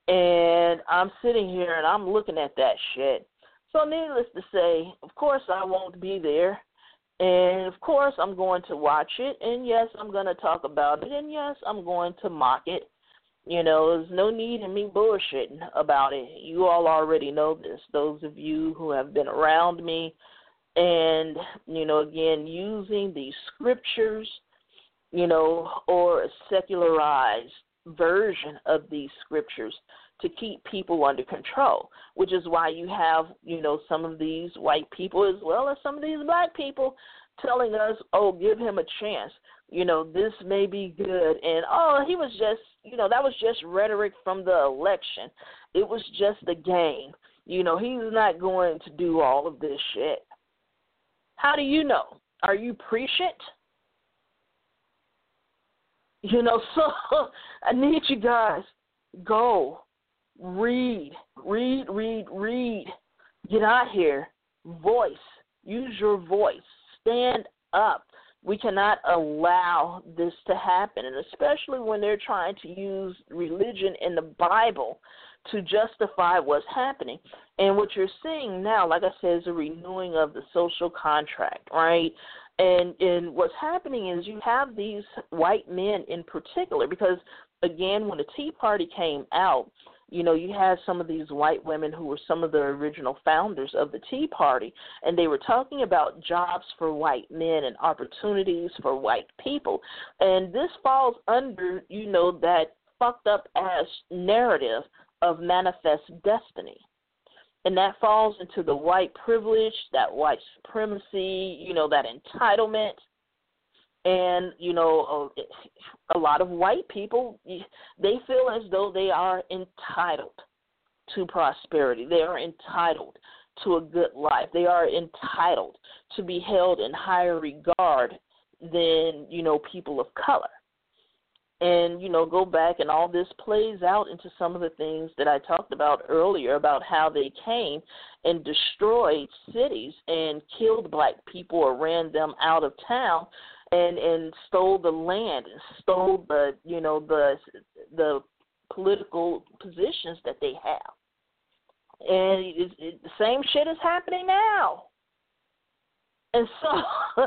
And I'm sitting here and I'm looking at that shit. So needless to say, of course I won't be there. And of course I'm going to watch it and yes, I'm going to talk about it and yes, I'm going to mock it you know, there's no need in me bullshitting about it. You all already know this. Those of you who have been around me, and you know, again, using these scriptures, you know, or a secularized version of these scriptures to keep people under control, which is why you have, you know, some of these white people as well as some of these black people telling us, oh, give him a chance you know, this may be good. And oh, he was just, you know, that was just rhetoric from the election. It was just a game. You know, he's not going to do all of this shit. How do you know? Are you prescient? You know, [laughs] so I need you guys go read, read, read, read. Get out here, voice, use your voice, stand up we cannot allow this to happen, and especially when they're trying to use religion in the Bible to justify what's happening. And what you're seeing now, like I said, is a renewing of the social contract, right? And and what's happening is you have these white men in particular, because again, when the Tea Party came out, you know, you had some of these white women who were some of the original founders of the Tea Party, and they were talking about jobs for white men and opportunities for white people. And this falls under, you know, that fucked up ass narrative of manifest destiny. And that falls into the white privilege, that white supremacy, you know, that entitlement and you know a, a lot of white people they feel as though they are entitled to prosperity. They are entitled to a good life. They are entitled to be held in higher regard than you know people of color. And you know go back and all this plays out into some of the things that I talked about earlier about how they came and destroyed cities and killed black people or ran them out of town and and stole the land and stole the you know the the political positions that they have. And it, it, the same shit is happening now. And so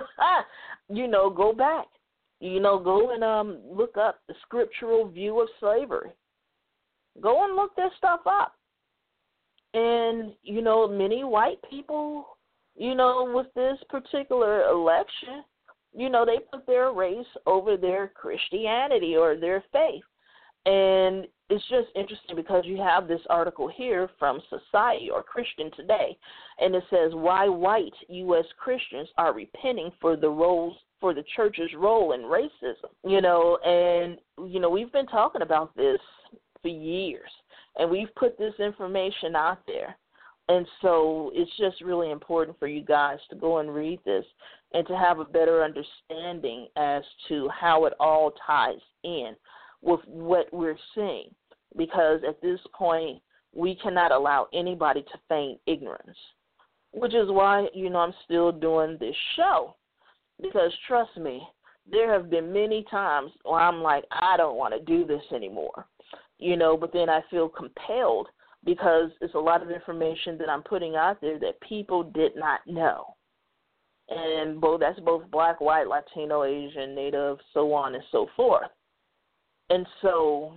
[laughs] you know go back. You know go and um look up the scriptural view of slavery. Go and look this stuff up. And you know many white people you know with this particular election you know, they put their race over their Christianity or their faith. And it's just interesting because you have this article here from Society or Christian Today, and it says why white U.S. Christians are repenting for the roles for the church's role in racism. You know, and you know we've been talking about this for years, and we've put this information out there. And so it's just really important for you guys to go and read this and to have a better understanding as to how it all ties in with what we're seeing. Because at this point, we cannot allow anybody to feign ignorance, which is why, you know, I'm still doing this show. Because trust me, there have been many times where I'm like, I don't want to do this anymore, you know, but then I feel compelled because it's a lot of information that I'm putting out there that people did not know and both that's both black, white, Latino, Asian, Native, so on and so forth. And so,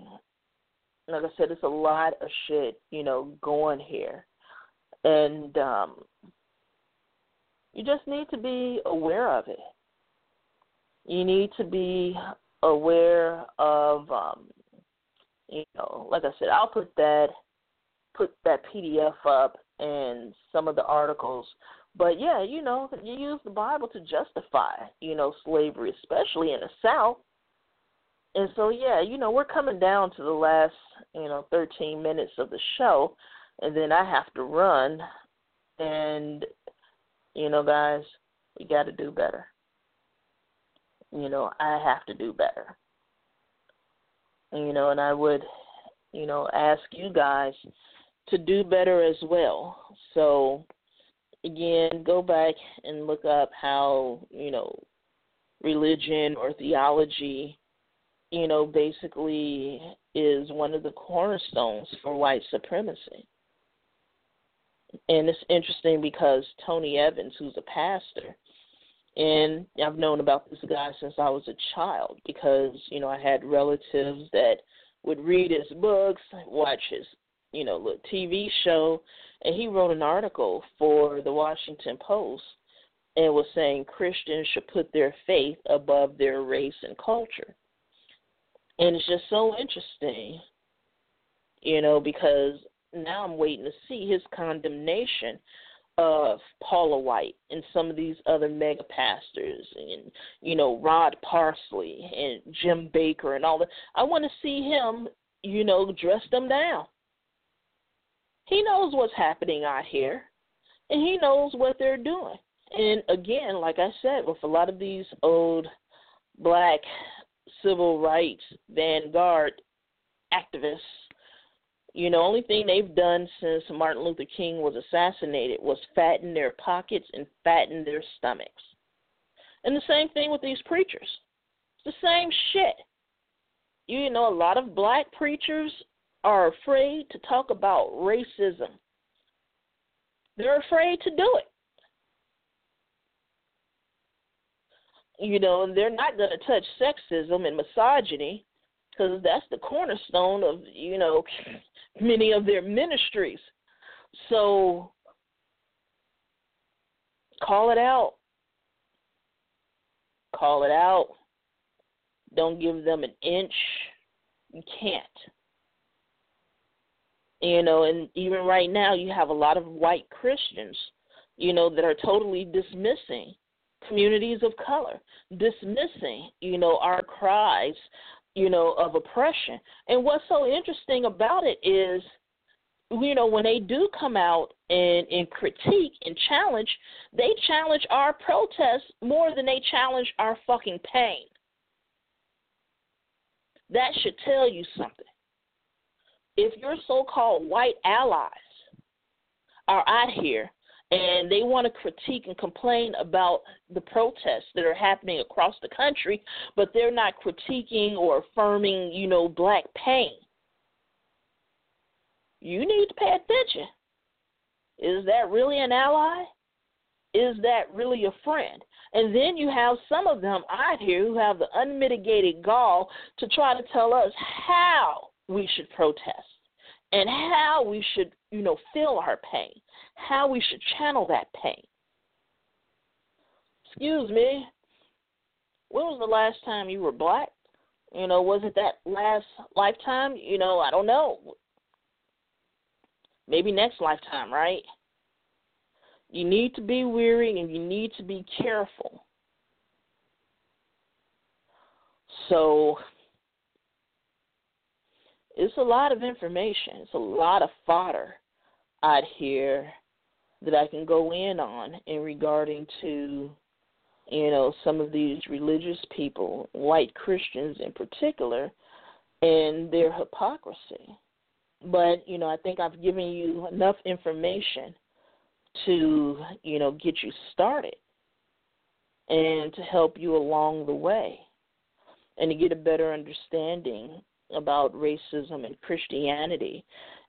like I said, it's a lot of shit, you know, going here, and um, you just need to be aware of it. You need to be aware of, um, you know, like I said, I'll put that put that PDF up and some of the articles but yeah, you know, you use the Bible to justify, you know, slavery, especially in the South. And so yeah, you know, we're coming down to the last, you know, 13 minutes of the show and then I have to run and you know, guys, we got to do better. you know, I have to do better. You know, and I would, you know, ask you guys to do better as well. So, again, go back and look up how, you know, religion or theology, you know, basically is one of the cornerstones for white supremacy. And it's interesting because Tony Evans, who's a pastor, and I've known about this guy since I was a child because, you know, I had relatives that would read his books, watch his, you know, little TV show, and he wrote an article for the Washington Post and was saying Christians should put their faith above their race and culture. And it's just so interesting, you know, because now I'm waiting to see his condemnation of Paula White and some of these other mega pastors and you know Rod Parsley and Jim Bakker and all that. I want to see him, you know, dress them down. He knows what's happening out here, and he knows what they're doing. And again, like I said, with a lot of these old black civil rights vanguard activists you know, only thing they've done since Martin Luther King was assassinated was fatten their pockets and fatten their stomachs. And the same thing with these preachers. It's the same shit. You know, a lot of black preachers are afraid to talk about racism. They're afraid to do it. You know, and they're not going to touch sexism and misogyny because that's the cornerstone of, you know, [laughs] many of their ministries. So call it out. Call it out. Don't give them an inch. You can't. You know, and even right now, you have a lot of white Christians, you know, that are totally dismissing communities of color, dismissing, you know, our cries you know, of oppression. And what's so interesting about it is, you know, when they do come out and, and critique and challenge, they challenge our protests more than they challenge our fucking pain. That should tell you something. If your so called white allies are out here and they want to critique and complain about the protests that are happening across the country, but they're not critiquing or affirming, you know, black pain. You need to pay attention. Is that really an ally? Is that really a friend? And then you have some of them out here who have the unmitigated gall to try to tell us how we should protest and how we should, you know, feel our pain how we should channel that pain. Excuse me, when was the last time you were black? You know, was it that last lifetime? You know, I don't know. Maybe next lifetime, right? You need to be weary and you need to be careful. So, it's a lot of information. It's a lot of fodder out here that I can go in on in regarding to you know some of these religious people, white Christians in particular, and their hypocrisy. But you know, I think I've given you enough information to you know get you started and to help you along the way and to get a better understanding about racism and Christianity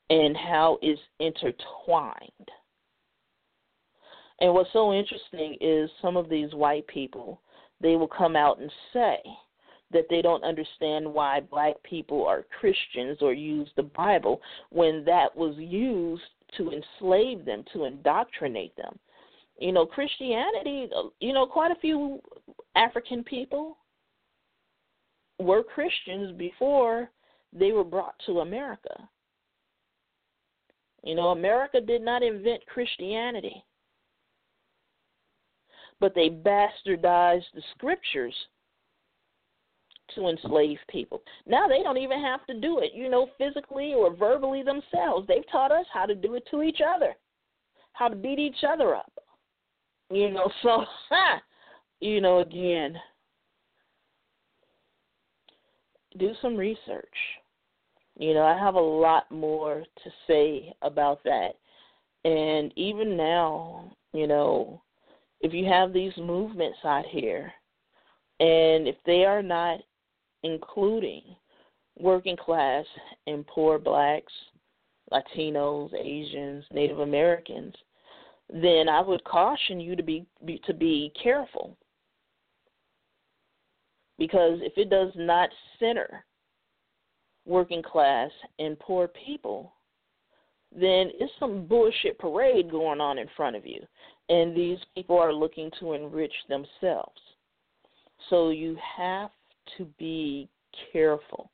and how it's intertwined. And what's so interesting is some of these white people, they will come out and say that they don't understand why black people are Christians or use the Bible when that was used to enslave them, to indoctrinate them. You know, Christianity, uh, you know, quite a few African people were Christians before they were brought to America. You know, America did not invent Christianity but they bastardized the scriptures to enslave people. Now they don't even have to do it, you know, physically or verbally themselves. They've taught us how to do it to each other, how to beat each other up. You know, [laughs] so, [laughs] you know, again, do some research. You know, I have a lot more to say about that. And even now, you know, if you have these movements out here, and if they are not including working class and poor blacks, Latinos, Asians, Native Americans, then I would caution you to be, be to be careful. Because if it does not center working class and poor people, then it's some bullshit parade going on in front of you. And these people are looking to enrich themselves. So you have to be careful.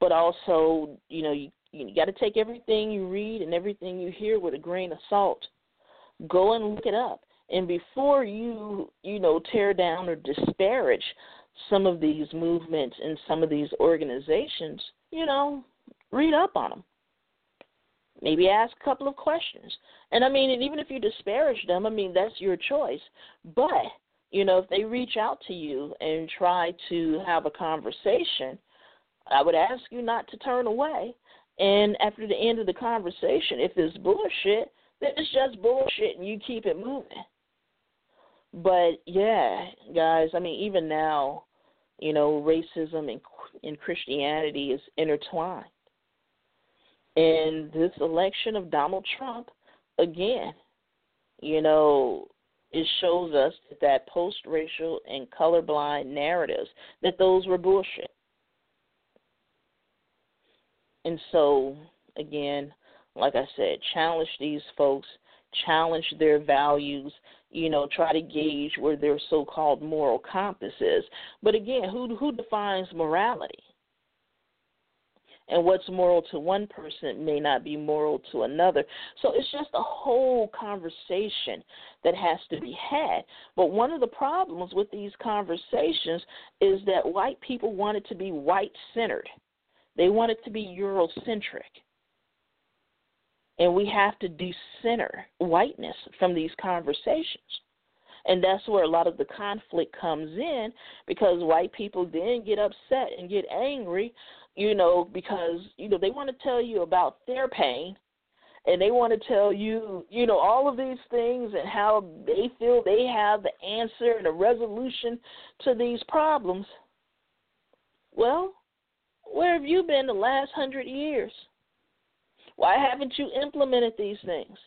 But also, you know, you, you got to take everything you read and everything you hear with a grain of salt. Go and look it up. And before you, you know, tear down or disparage some of these movements and some of these organizations, you know, read up on them. Maybe ask a couple of questions. And I mean, and even if you disparage them, I mean, that's your choice. But, you know, if they reach out to you and try to have a conversation, I would ask you not to turn away. And after the end of the conversation, if it's bullshit, then it's just bullshit and you keep it moving. But yeah, guys, I mean, even now, you know, racism and, Christianity is intertwined. And this election of Donald Trump, again, you know, it shows us that, that post-racial and colorblind narratives that those were bullshit. And so, again, like I said, challenge these folks, challenge their values, you know, try to gauge where their so-called moral compass is. But again, who who defines morality? And what's moral to one person may not be moral to another. So it's just a whole conversation that has to be had. But one of the problems with these conversations is that white people want it to be white centered. They want it to be Eurocentric. And we have to decenter whiteness from these conversations. And that's where a lot of the conflict comes in because white people then get upset and get angry, you know, because, you know, they want to tell you about their pain and they want to tell you, you know, all of these things and how they feel they have the answer and the resolution to these problems. Well, where have you been the last hundred years? Why haven't you implemented these things?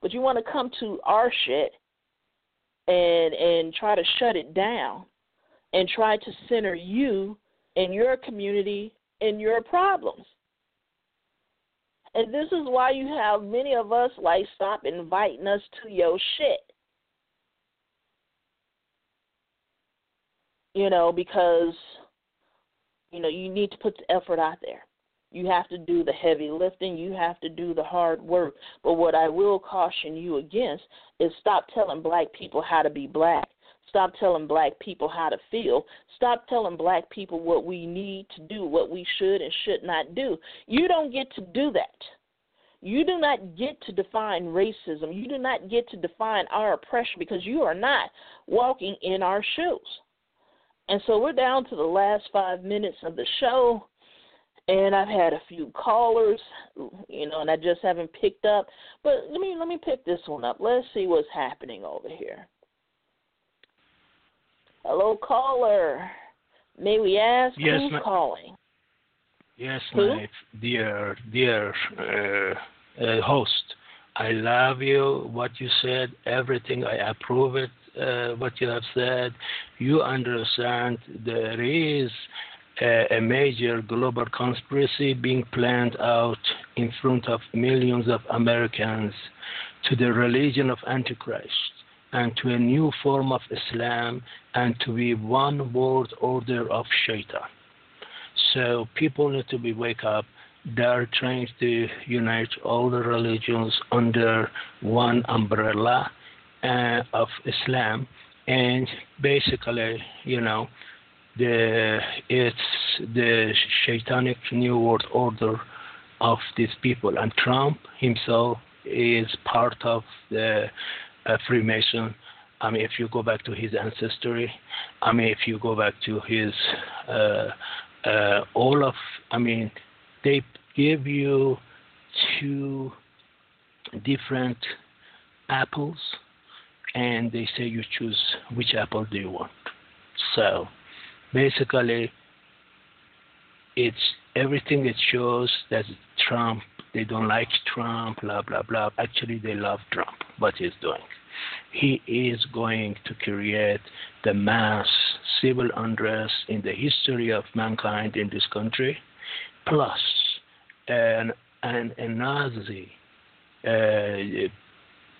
But you want to come to our shit and and try to shut it down and try to center you and your community and your problems. And this is why you have many of us like stop inviting us to your shit. You know, because you know, you need to put the effort out there. You have to do the heavy lifting. You have to do the hard work. But what I will caution you against is stop telling black people how to be black. Stop telling black people how to feel. Stop telling black people what we need to do, what we should and should not do. You don't get to do that. You do not get to define racism. You do not get to define our oppression because you are not walking in our shoes. And so we're down to the last five minutes of the show. And I've had a few callers, you know, and I just haven't picked up. But let me let me pick this one up. Let's see what's happening over here. Hello, caller. May we ask yes, who's ma- calling? Yes, Who? my dear, dear uh, uh, host. I love you. What you said, everything. I approve it uh, what you have said, you understand there is a, a, major global conspiracy being planned out in front of millions of Americans to the religion of Antichrist and to a new form of Islam and to be one world order of Shaitan. So people need to be wake up. They're trying to unite all the religions under one umbrella uh, of Islam, and basically, you know, the it's the Shaitanic New World Order of these people, and Trump himself is part of the uh, Freemason. I mean, if you go back to his ancestry, I mean, if you go back to his uh, uh, all of, I mean, they give you two different apples and they say you choose which apple do you want. So basically, it's everything it shows that Trump, they don't like Trump, blah, blah, blah. Actually, they love Trump, what he's doing. He is going to create the mass civil unrest in the history of mankind in this country, plus an, an, a Nazi uh,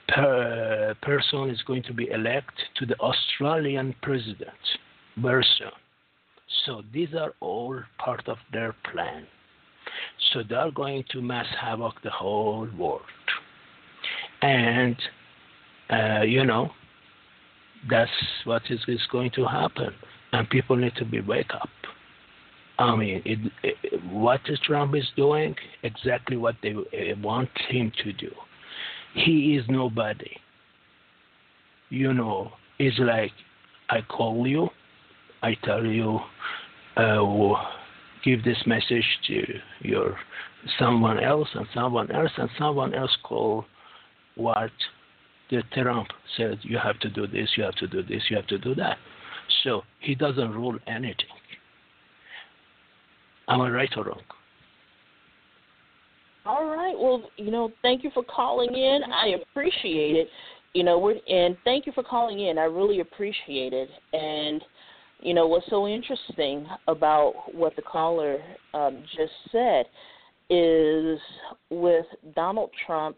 per, person is going to be elected to the Austrian president very soon. So these are all part of their plan. So they are going to mass havoc the whole world. And, uh, you know, that's what is, is going to happen. And people need to be wake up. I mean, it, it, what Trump is doing, exactly what they want him to do. He is nobody. You know, it's like I call you, I tell you, uh, give this message to your someone else, and someone else, and someone else call what the Trump said. You have to do this, you have to do this, you have to do that. So he doesn't rule anything. Am I right or wrong? All right. Well, you know, thank you for calling in. I appreciate it. You know, and thank you for calling in. I really appreciate it. And you know, what's so interesting about what the caller um, just said is with Donald Trump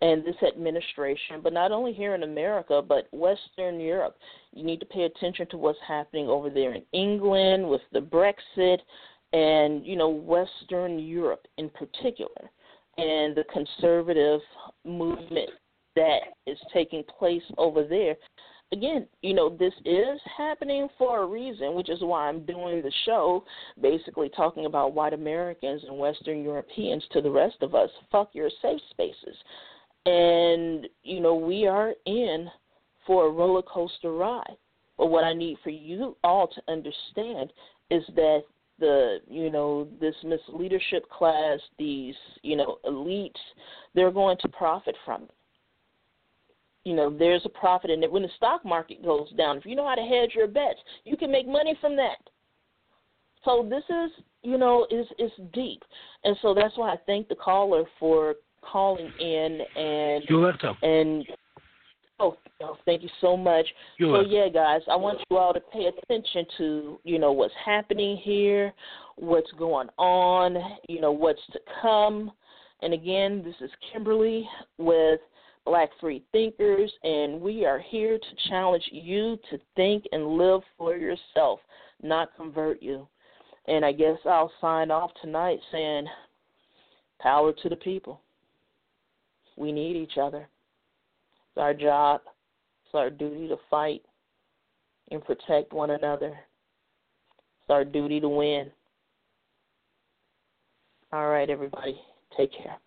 and this administration, but not only here in America, but Western Europe. You need to pay attention to what's happening over there in England with the Brexit and, you know, Western Europe in particular and the conservative movement that is taking place over there. Again, you know, this is happening for a reason, which is why I'm doing the show, basically talking about white Americans and Western Europeans to the rest of us. Fuck your safe spaces. And, you know, we are in for a roller coaster ride. But what I need for you all to understand is that the you know this misleadership class, these you know elites, they're going to profit from it. You know, there's a profit in it. When the stock market goes down, if you know how to hedge your bets, you can make money from that. So this is, you know, is is deep, and so that's why I thank the caller for calling in and You're welcome. and Oh, oh, thank you so much. You're so yeah, guys, I want you all to pay attention to you know what's happening here, what's going on, you know what's to come. And again, this is Kimberly with Black Free Thinkers, and we are here to challenge you to think and live for yourself, not convert you. And I guess I'll sign off tonight saying, power to the people. We need each other. It's our job, it's our duty to fight and protect one another. It's our duty to win. All right, everybody, take care.